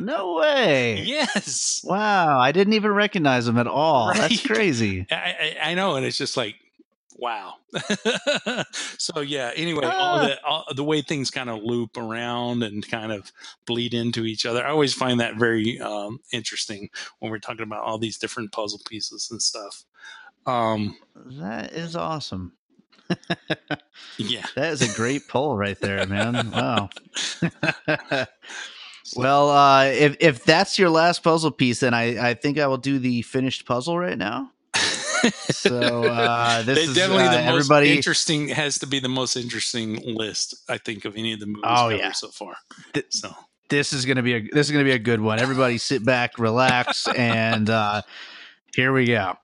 no way.
Yes.
Wow. I didn't even recognize him at all. Right? That's crazy.
I, I, I, know. And it's just like, wow. so, yeah, anyway, ah. all the, all, the way things kind of loop around and kind of bleed into each other, I always find that very um, interesting when we're talking about all these different puzzle pieces and stuff. Um,
that is awesome.
yeah.
That is a great pull right there, man. Wow. Well, uh, if if that's your last puzzle piece, then I, I think I will do the finished puzzle right now. so uh, this is definitely uh, the most everybody...
interesting. Has to be the most interesting list I think of any of the movies oh, yeah. so far. Th- so
this is gonna be a this is gonna be a good one. Everybody sit back, relax, and uh, here we go.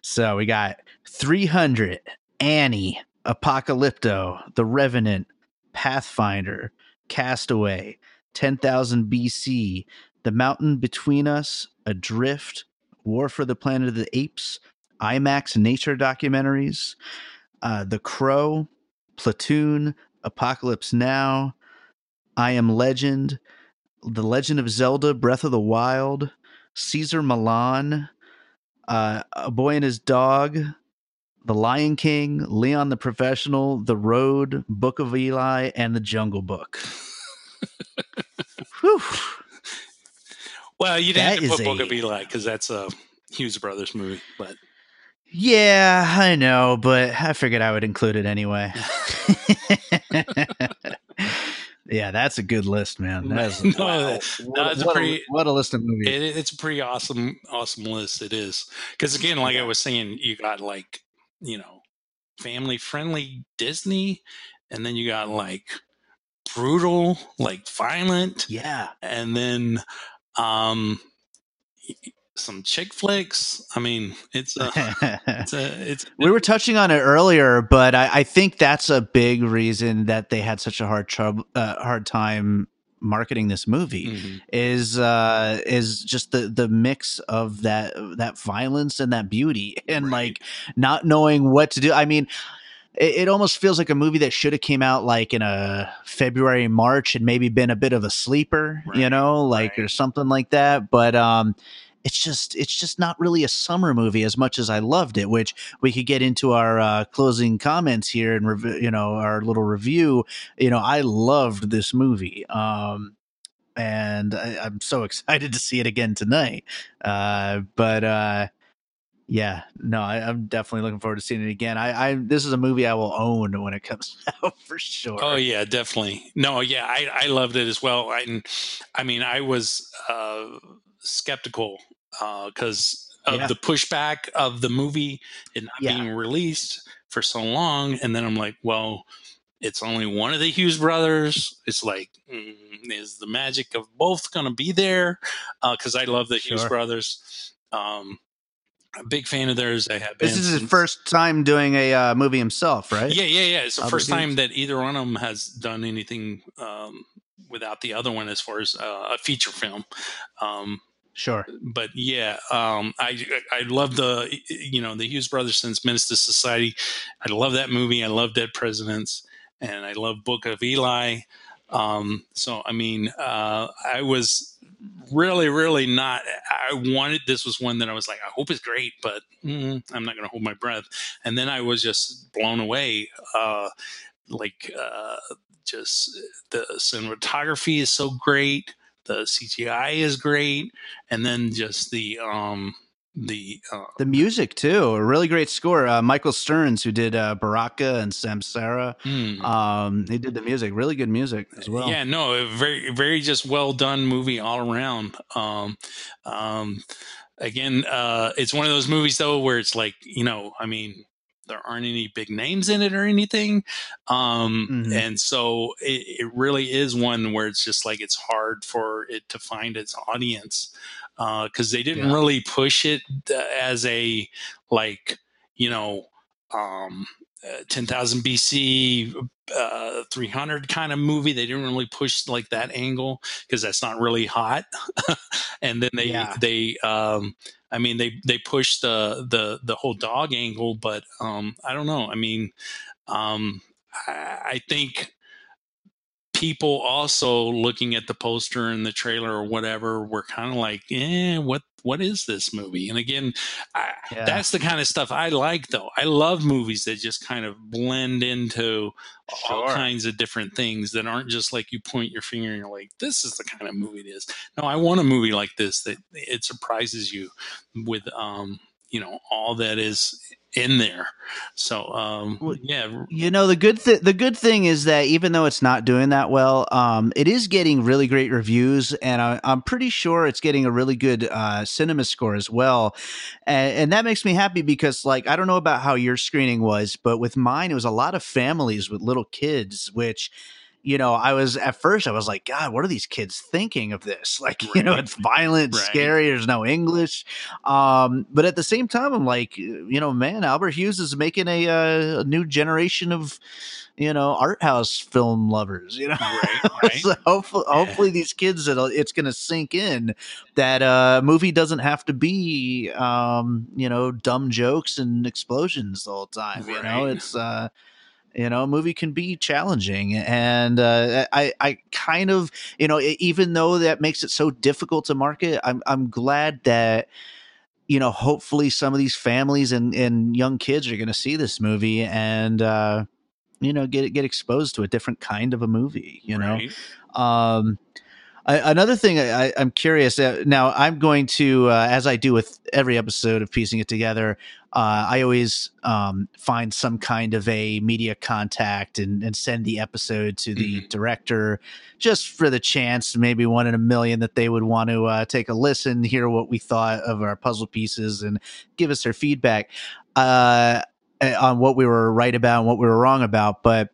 So we got 300, Annie, Apocalypto, The Revenant, Pathfinder, Castaway, 10,000 BC, The Mountain Between Us, Adrift, War for the Planet of the Apes, IMAX nature documentaries, uh, The Crow, Platoon, Apocalypse Now, I Am Legend, The Legend of Zelda, Breath of the Wild, Cesar Millan, uh, A Boy and His Dog, The Lion King, Leon the Professional, The Road, Book of Eli, and The Jungle Book.
well, you didn't have to put a... Book of Eli because that's a Hughes Brothers movie, but
yeah, I know, but I figured I would include it anyway. yeah, that's a good list, man. That's no, wow. no, it's what, a pretty, what a list of movies.
It, it's a pretty awesome, awesome list. It is because again, like I was saying, you got like you know family friendly Disney, and then you got like brutal, like violent.
Yeah.
And then um some chick flicks. I mean, it's a, it's a, it's.
we were touching on it earlier, but I, I, think that's a big reason that they had such a hard trouble, uh, hard time marketing this movie mm-hmm. is uh is just the the mix of that that violence and that beauty and right. like not knowing what to do i mean it, it almost feels like a movie that should have came out like in a February, March, and maybe been a bit of a sleeper, right, you know, like right. or something like that. But um, it's just it's just not really a summer movie as much as I loved it. Which we could get into our uh, closing comments here and rev- you know our little review. You know, I loved this movie. Um, and I, am so excited to see it again tonight. Uh, but uh, yeah, no, I, am definitely looking forward to seeing it again. I, I, this is a movie I will own when it comes out for sure.
Oh yeah, definitely. No, yeah, I, I loved it as well. I, I mean, I was uh, skeptical because uh, of yeah. the pushback of the movie and not yeah. being released for so long, and then I'm like, well, it's only one of the Hughes brothers. It's like, mm, is the magic of both going to be there? Because uh, I love the sure. Hughes brothers. Um, a big fan of theirs. I have.
This is his first time doing a uh, movie himself, right?
Yeah, yeah, yeah. It's the first time that either one of them has done anything um, without the other one, as far as uh, a feature film. Um,
sure,
but yeah, um, I I love the you know the Hughes brothers since Menace to Society. I love that movie. I love Dead Presidents, and I love Book of Eli. Um, so I mean, uh, I was really, really not. I wanted this was one that I was like, I hope it's great, but mm, I'm not going to hold my breath. And then I was just blown away. Uh, like, uh, just the cinematography is so great, the CGI is great, and then just the um, the uh,
the music too a really great score uh, michael stearns who did uh, baraka and samsara. Mm. um, he did the music really good music as well.
Yeah no very very just well done movie all around. Um, um, again uh, it's one of those movies though where it's like you know i mean there aren't any big names in it or anything. Um, mm-hmm. and so it, it really is one where it's just like it's hard for it to find its audience because uh, they didn't yeah. really push it uh, as a like you know um, uh, 10,000 BC uh, 300 kind of movie. They didn't really push like that angle because that's not really hot. and then they yeah. they um, I mean they they push the the the whole dog angle, but um, I don't know. I mean um, I, I think people also looking at the poster and the trailer or whatever were kind of like, "Eh, what what is this movie?" And again, I, yeah. that's the kind of stuff I like. Though I love movies that just kind of blend into sure. all kinds of different things that aren't just like you point your finger and you're like, "This is the kind of movie it is." No, I want a movie like this that it surprises you with, um, you know, all that is in there. So um, yeah,
you know the good th- the good thing is that even though it's not doing that well, um, it is getting really great reviews, and I, am pretty sure it's getting a really good uh, cinema score as well, and, and, that makes me happy because like I don't know about how your screening was, but with mine it was a lot of families with little kids, which you know, I was at first, I was like, God, what are these kids thinking of this? Like, right. you know, it's violent, right. scary. There's no English. Um, but at the same time, I'm like, you know, man, Albert Hughes is making a, uh, a new generation of, you know, art house film lovers. You know, right, right. so hopefully, hopefully, these kids, it'll, it's going to sink in that uh, movie doesn't have to be, um, you know, dumb jokes and explosions the whole time. You know, it's. Uh, you know a movie can be challenging and uh, i i kind of you know even though that makes it so difficult to market i'm i'm glad that you know hopefully some of these families and and young kids are going to see this movie and uh you know get get exposed to a different kind of a movie you right. know um I, another thing I, am curious uh, now. I'm going to, uh, as I do with every episode of piecing it together, uh, I always um, find some kind of a media contact and, and send the episode to the mm-hmm. director, just for the chance, maybe one in a million, that they would want to uh, take a listen, hear what we thought of our puzzle pieces, and give us their feedback uh, on what we were right about and what we were wrong about. But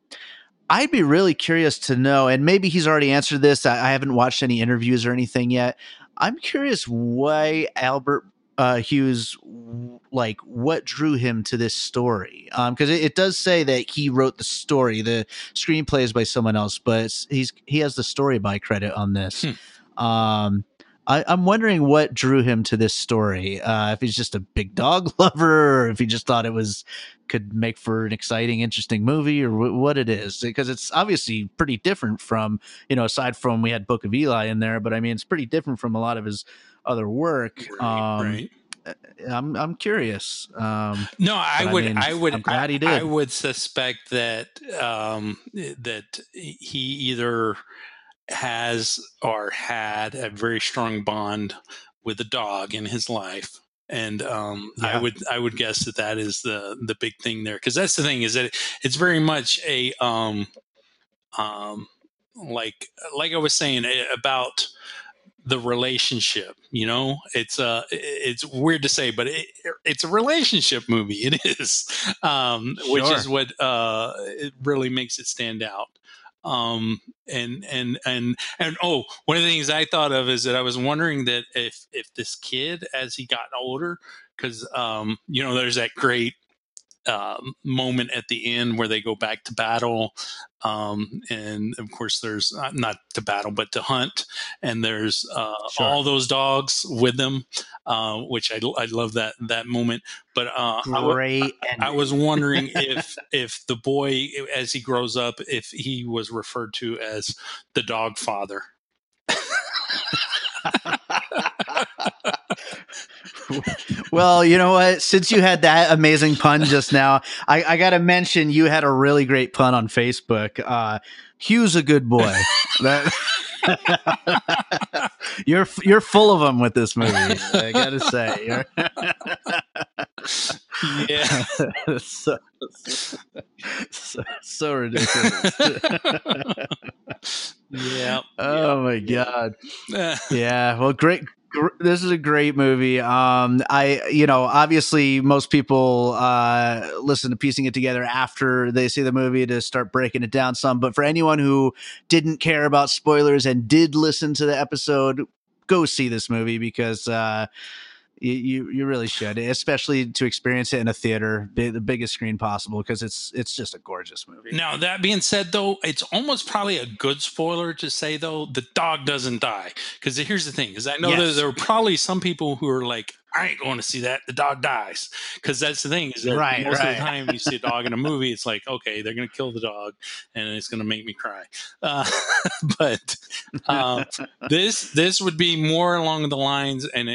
I'd be really curious to know, and maybe he's already answered this. I, I haven't watched any interviews or anything yet. I'm curious why Albert uh, Hughes, like what drew him to this story? Because um, it, it, does say that he wrote the story. The screenplay is by someone else, but he's he has the story by credit on this. Hmm. Um, I, am wondering what drew him to this story. Uh, if he's just a big dog lover, or if he just thought it was could make for an exciting, interesting movie, or w- what it is. Because it's obviously pretty different from you know, aside from we had Book of Eli in there, but I mean, it's pretty different from a lot of his other work. Right, um, right. Uh, I'm I'm curious. Um,
no, I would I, mean, I would I'm glad he did. I, I would suspect that um, that he either has or had a very strong bond with a dog in his life and um, yeah. I would I would guess that that is the the big thing there because that's the thing is that it's very much a um, um, like like I was saying eh, about the relationship you know it's uh it's weird to say but it, it's a relationship movie it is um sure. which is what uh it really makes it stand out um and and and and oh one of the things i thought of is that i was wondering that if if this kid as he got older because um you know there's that great um, moment at the end where they go back to battle. Um, and of course, there's uh, not to battle, but to hunt. And there's uh, sure. all those dogs with them, uh, which I, I love that that moment. But uh, I, was wondering if if the boy, as he grows up, if he was referred to as the dog father.
well, you know what? Since you had that amazing pun just now, I, I got to mention you had a really great pun on Facebook. Uh, Hugh's a good boy. that, you're you're full of them with this movie. I got to say. yeah, so, so, so ridiculous.
yeah.
Oh my god. Yeah. Well, great this is a great movie. Um, I, you know, obviously most people uh, listen to piecing it together after they see the movie to start breaking it down some. But for anyone who didn't care about spoilers and did listen to the episode, go see this movie because uh, you you really should, especially to experience it in a theater, the biggest screen possible, because it's it's just a gorgeous movie.
Now that being said, though, it's almost probably a good spoiler to say though the dog doesn't die. Because here's the thing: is I know yes. that there are probably some people who are like, I ain't going to see that. The dog dies because that's the thing is that right, most right. of the time you see a dog in a movie, it's like okay, they're going to kill the dog and it's going to make me cry. Uh, but um, this this would be more along the lines, and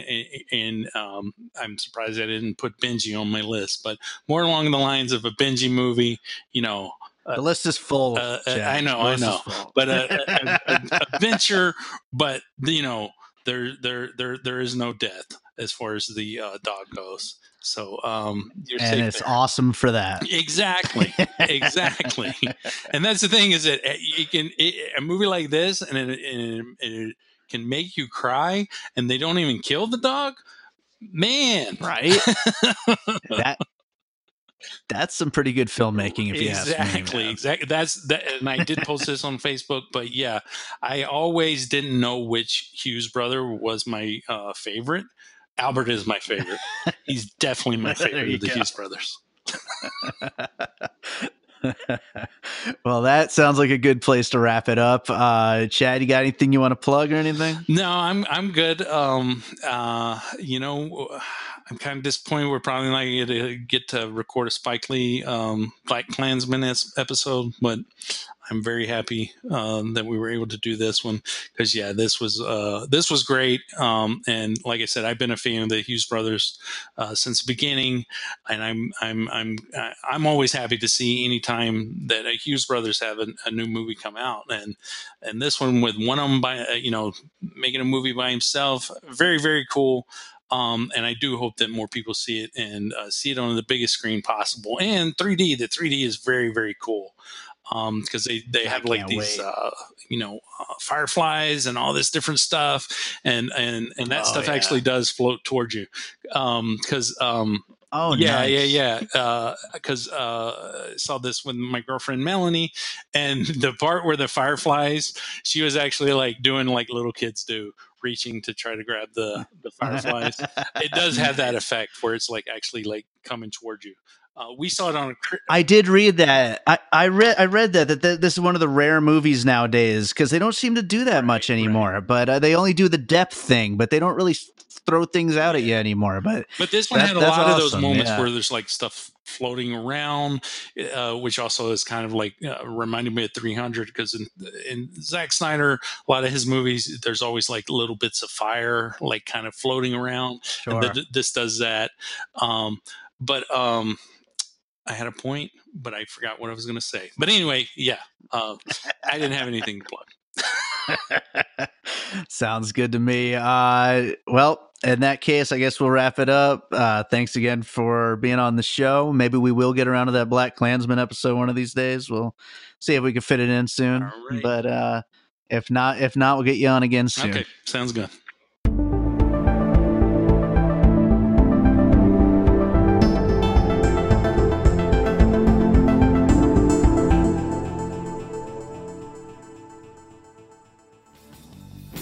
and um, I'm surprised I didn't put Benji on my list, but more along the lines of a Benji movie. You know,
uh, the list is full. Uh,
uh I know, I know, but a, a, a, adventure, but you know, there, there, there, there is no death as far as the uh, dog goes. So, um,
and it's there. awesome for that.
Exactly, exactly. and that's the thing is that eh, you can it, a movie like this, and it, it, it can make you cry, and they don't even kill the dog. Man,
right? that that's some pretty good filmmaking if you
exactly,
ask me.
Exactly, exactly. That's that, and I did post this on Facebook, but yeah, I always didn't know which Hughes brother was my uh, favorite. Albert is my favorite. He's definitely my favorite of the go. Hughes brothers.
well, that sounds like a good place to wrap it up. Uh, Chad, you got anything you want to plug or anything?
No, I'm I'm good. Um, uh, you know, I'm kind of disappointed we're probably not going to get to record a Spike Lee um, BlacKkKlansman episode, but I'm very happy um, that we were able to do this one because yeah, this was uh, this was great. Um, and like I said, I've been a fan of the Hughes brothers uh, since the beginning, and I'm I'm I'm I'm always happy to see anytime that a Hughes brothers have a, a new movie come out. And and this one with one of them by uh, you know making a movie by himself, very very cool. Um, and I do hope that more people see it and uh, see it on the biggest screen possible. And 3D, the 3D is very, very cool because um, they they have like these uh, you know uh, fireflies and all this different stuff, and and and that oh, stuff yeah. actually does float towards you because um,
Oh,
yeah,
nice.
yeah, yeah. Because uh, uh, I saw this with my girlfriend Melanie, and the part where the fireflies, she was actually like doing like little kids do, reaching to try to grab the the fireflies. it does have that effect where it's like actually like coming towards you. Uh, we saw it on. A cri-
I did read that. I, I read. I read that that this is one of the rare movies nowadays because they don't seem to do that much anymore. Right. But uh, they only do the depth thing, but they don't really throw things out at you anymore. But
but this one that, had a lot awesome. of those moments yeah. where there's like stuff floating around, uh, which also is kind of like uh, reminded me of 300 because in, in Zack Snyder, a lot of his movies, there's always like little bits of fire, like kind of floating around. Sure. And the, this does that. Um, but um, I had a point, but I forgot what I was going to say. But anyway, yeah, uh, I didn't have anything to plug.
Sounds good to me. Uh, well, in that case, I guess we'll wrap it up. Uh, thanks again for being on the show. Maybe we will get around to that BlacKkKlansman episode one of these days. We'll see if we can fit it in soon. Right. But uh, if not, if not, we'll get you on again soon.
Okay, sounds good.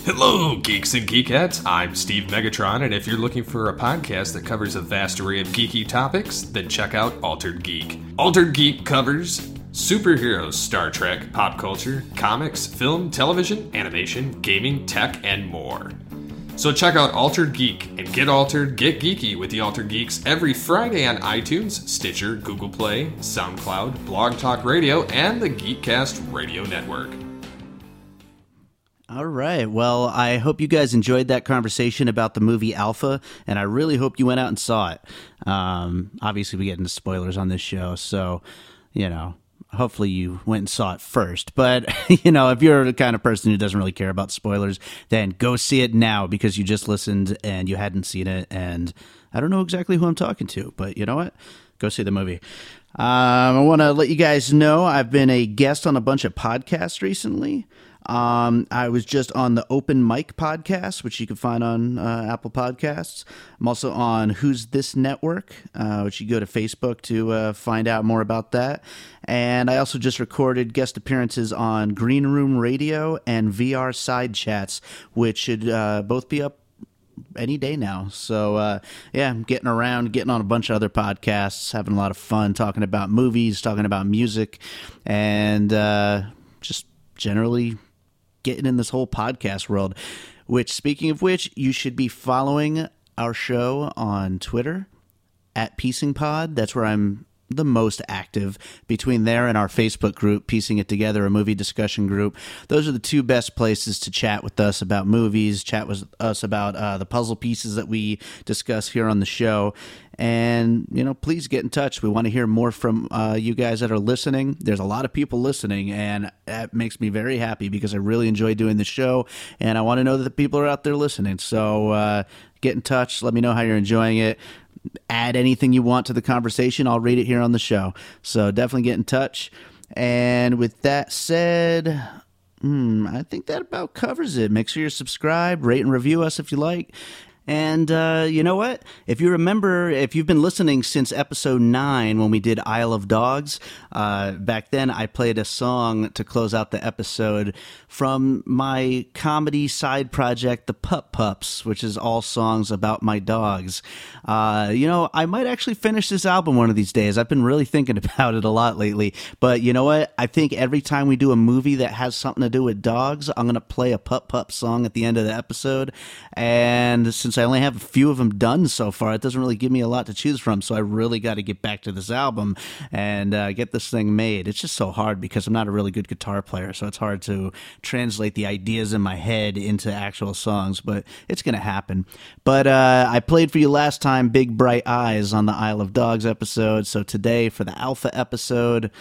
Hello, geeks and geekettes. I'm Steve Megatron, and if you're looking for a podcast that covers a vast array of geeky topics, then check out Altered Geek. Altered Geek covers superheroes, Star Trek, pop culture, comics, film, television, animation, gaming, tech, and more. So check out Altered Geek and get altered, get geeky with the Altered Geeks every Friday on iTunes, Stitcher, Google Play, SoundCloud, Blog Talk Radio, and the Geekcast Radio Network.
All right. Well, I hope you guys enjoyed that conversation about the movie Alpha, and I really hope you went out and saw it. Um, obviously, we get into spoilers on this show, so you know, hopefully you went and saw it first. But you know, if you're the kind of person who doesn't really care about spoilers, then go see it now because you just listened and you hadn't seen it. And I don't know exactly who I'm talking to, but you know what? Go see the movie. Um, I want to let you guys know I've been a guest on a bunch of podcasts recently. Um, I was just on the Open Mic podcast, which you can find on uh, Apple Podcasts. I'm also on Who's This Network, uh, which you go to Facebook to uh, find out more about that. And I also just recorded guest appearances on Green Room Radio and VR Side Chats, which should uh, both be up any day now. So uh, yeah, I'm getting around, getting on a bunch of other podcasts, having a lot of fun talking about movies, talking about music, and uh, just generally getting in this whole podcast world. Which, speaking of which, you should be following our show on Twitter at Piecing Pod. That's where I'm the most active between there and our Facebook group, Piecing It Together, a movie discussion group. Those are the two best places to chat with us about movies, chat with us about uh, the puzzle pieces that we discuss here on the show. And, you know, please get in touch. We want to hear more from uh, you guys that are listening. There's a lot of people listening, and that makes me very happy because I really enjoy doing the show. And I want to know that the people are out there listening. So, uh, get in touch. Let me know how you're enjoying it add anything you want to the conversation, I'll read it here on the show. So definitely get in touch. And with that said, hmm, I think that about covers it. Make sure you're subscribed, rate and review us if you like. And uh, you know what? If you remember, if you've been listening since episode nine when we did Isle of Dogs, uh, back then I played a song to close out the episode from my comedy side project, The Pup Pups, which is all songs about my dogs. Uh, you know, I might actually finish this album one of these days. I've been really thinking about it a lot lately. But you know what? I think every time we do a movie that has something to do with dogs, I'm going to play a Pup Pup song at the end of the episode. And since since I only have a few of them done so far, it doesn't really give me a lot to choose from. So I really got to get back to this album and uh, get this thing made. It's just so hard because I'm not a really good guitar player, so it's hard to translate the ideas in my head into actual songs. But it's going to happen. But uh, I played for you last time, "Big Bright Eyes" on the Isle of Dogs episode. So today for the Alpha episode.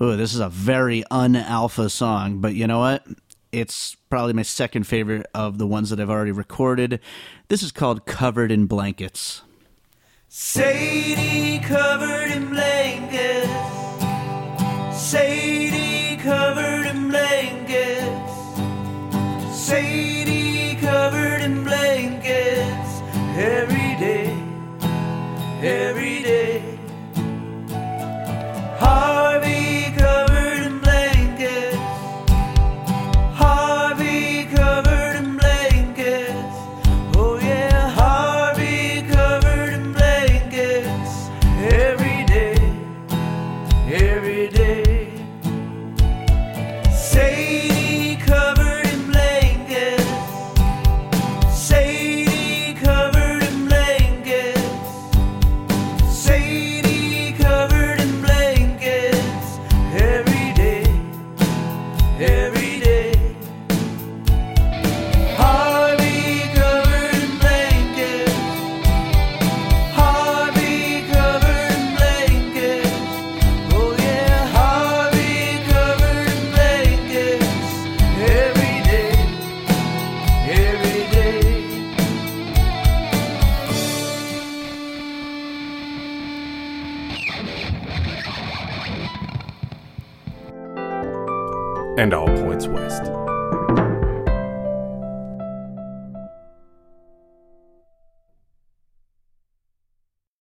Oh, this is a very un-alpha song, but you know what? It's probably my second favorite of the ones that I've already recorded. This is called Covered in Blankets.
Sadie covered in blankets. Sadie covered in blankets. Sadie covered in blankets. Every day, every day. Harvey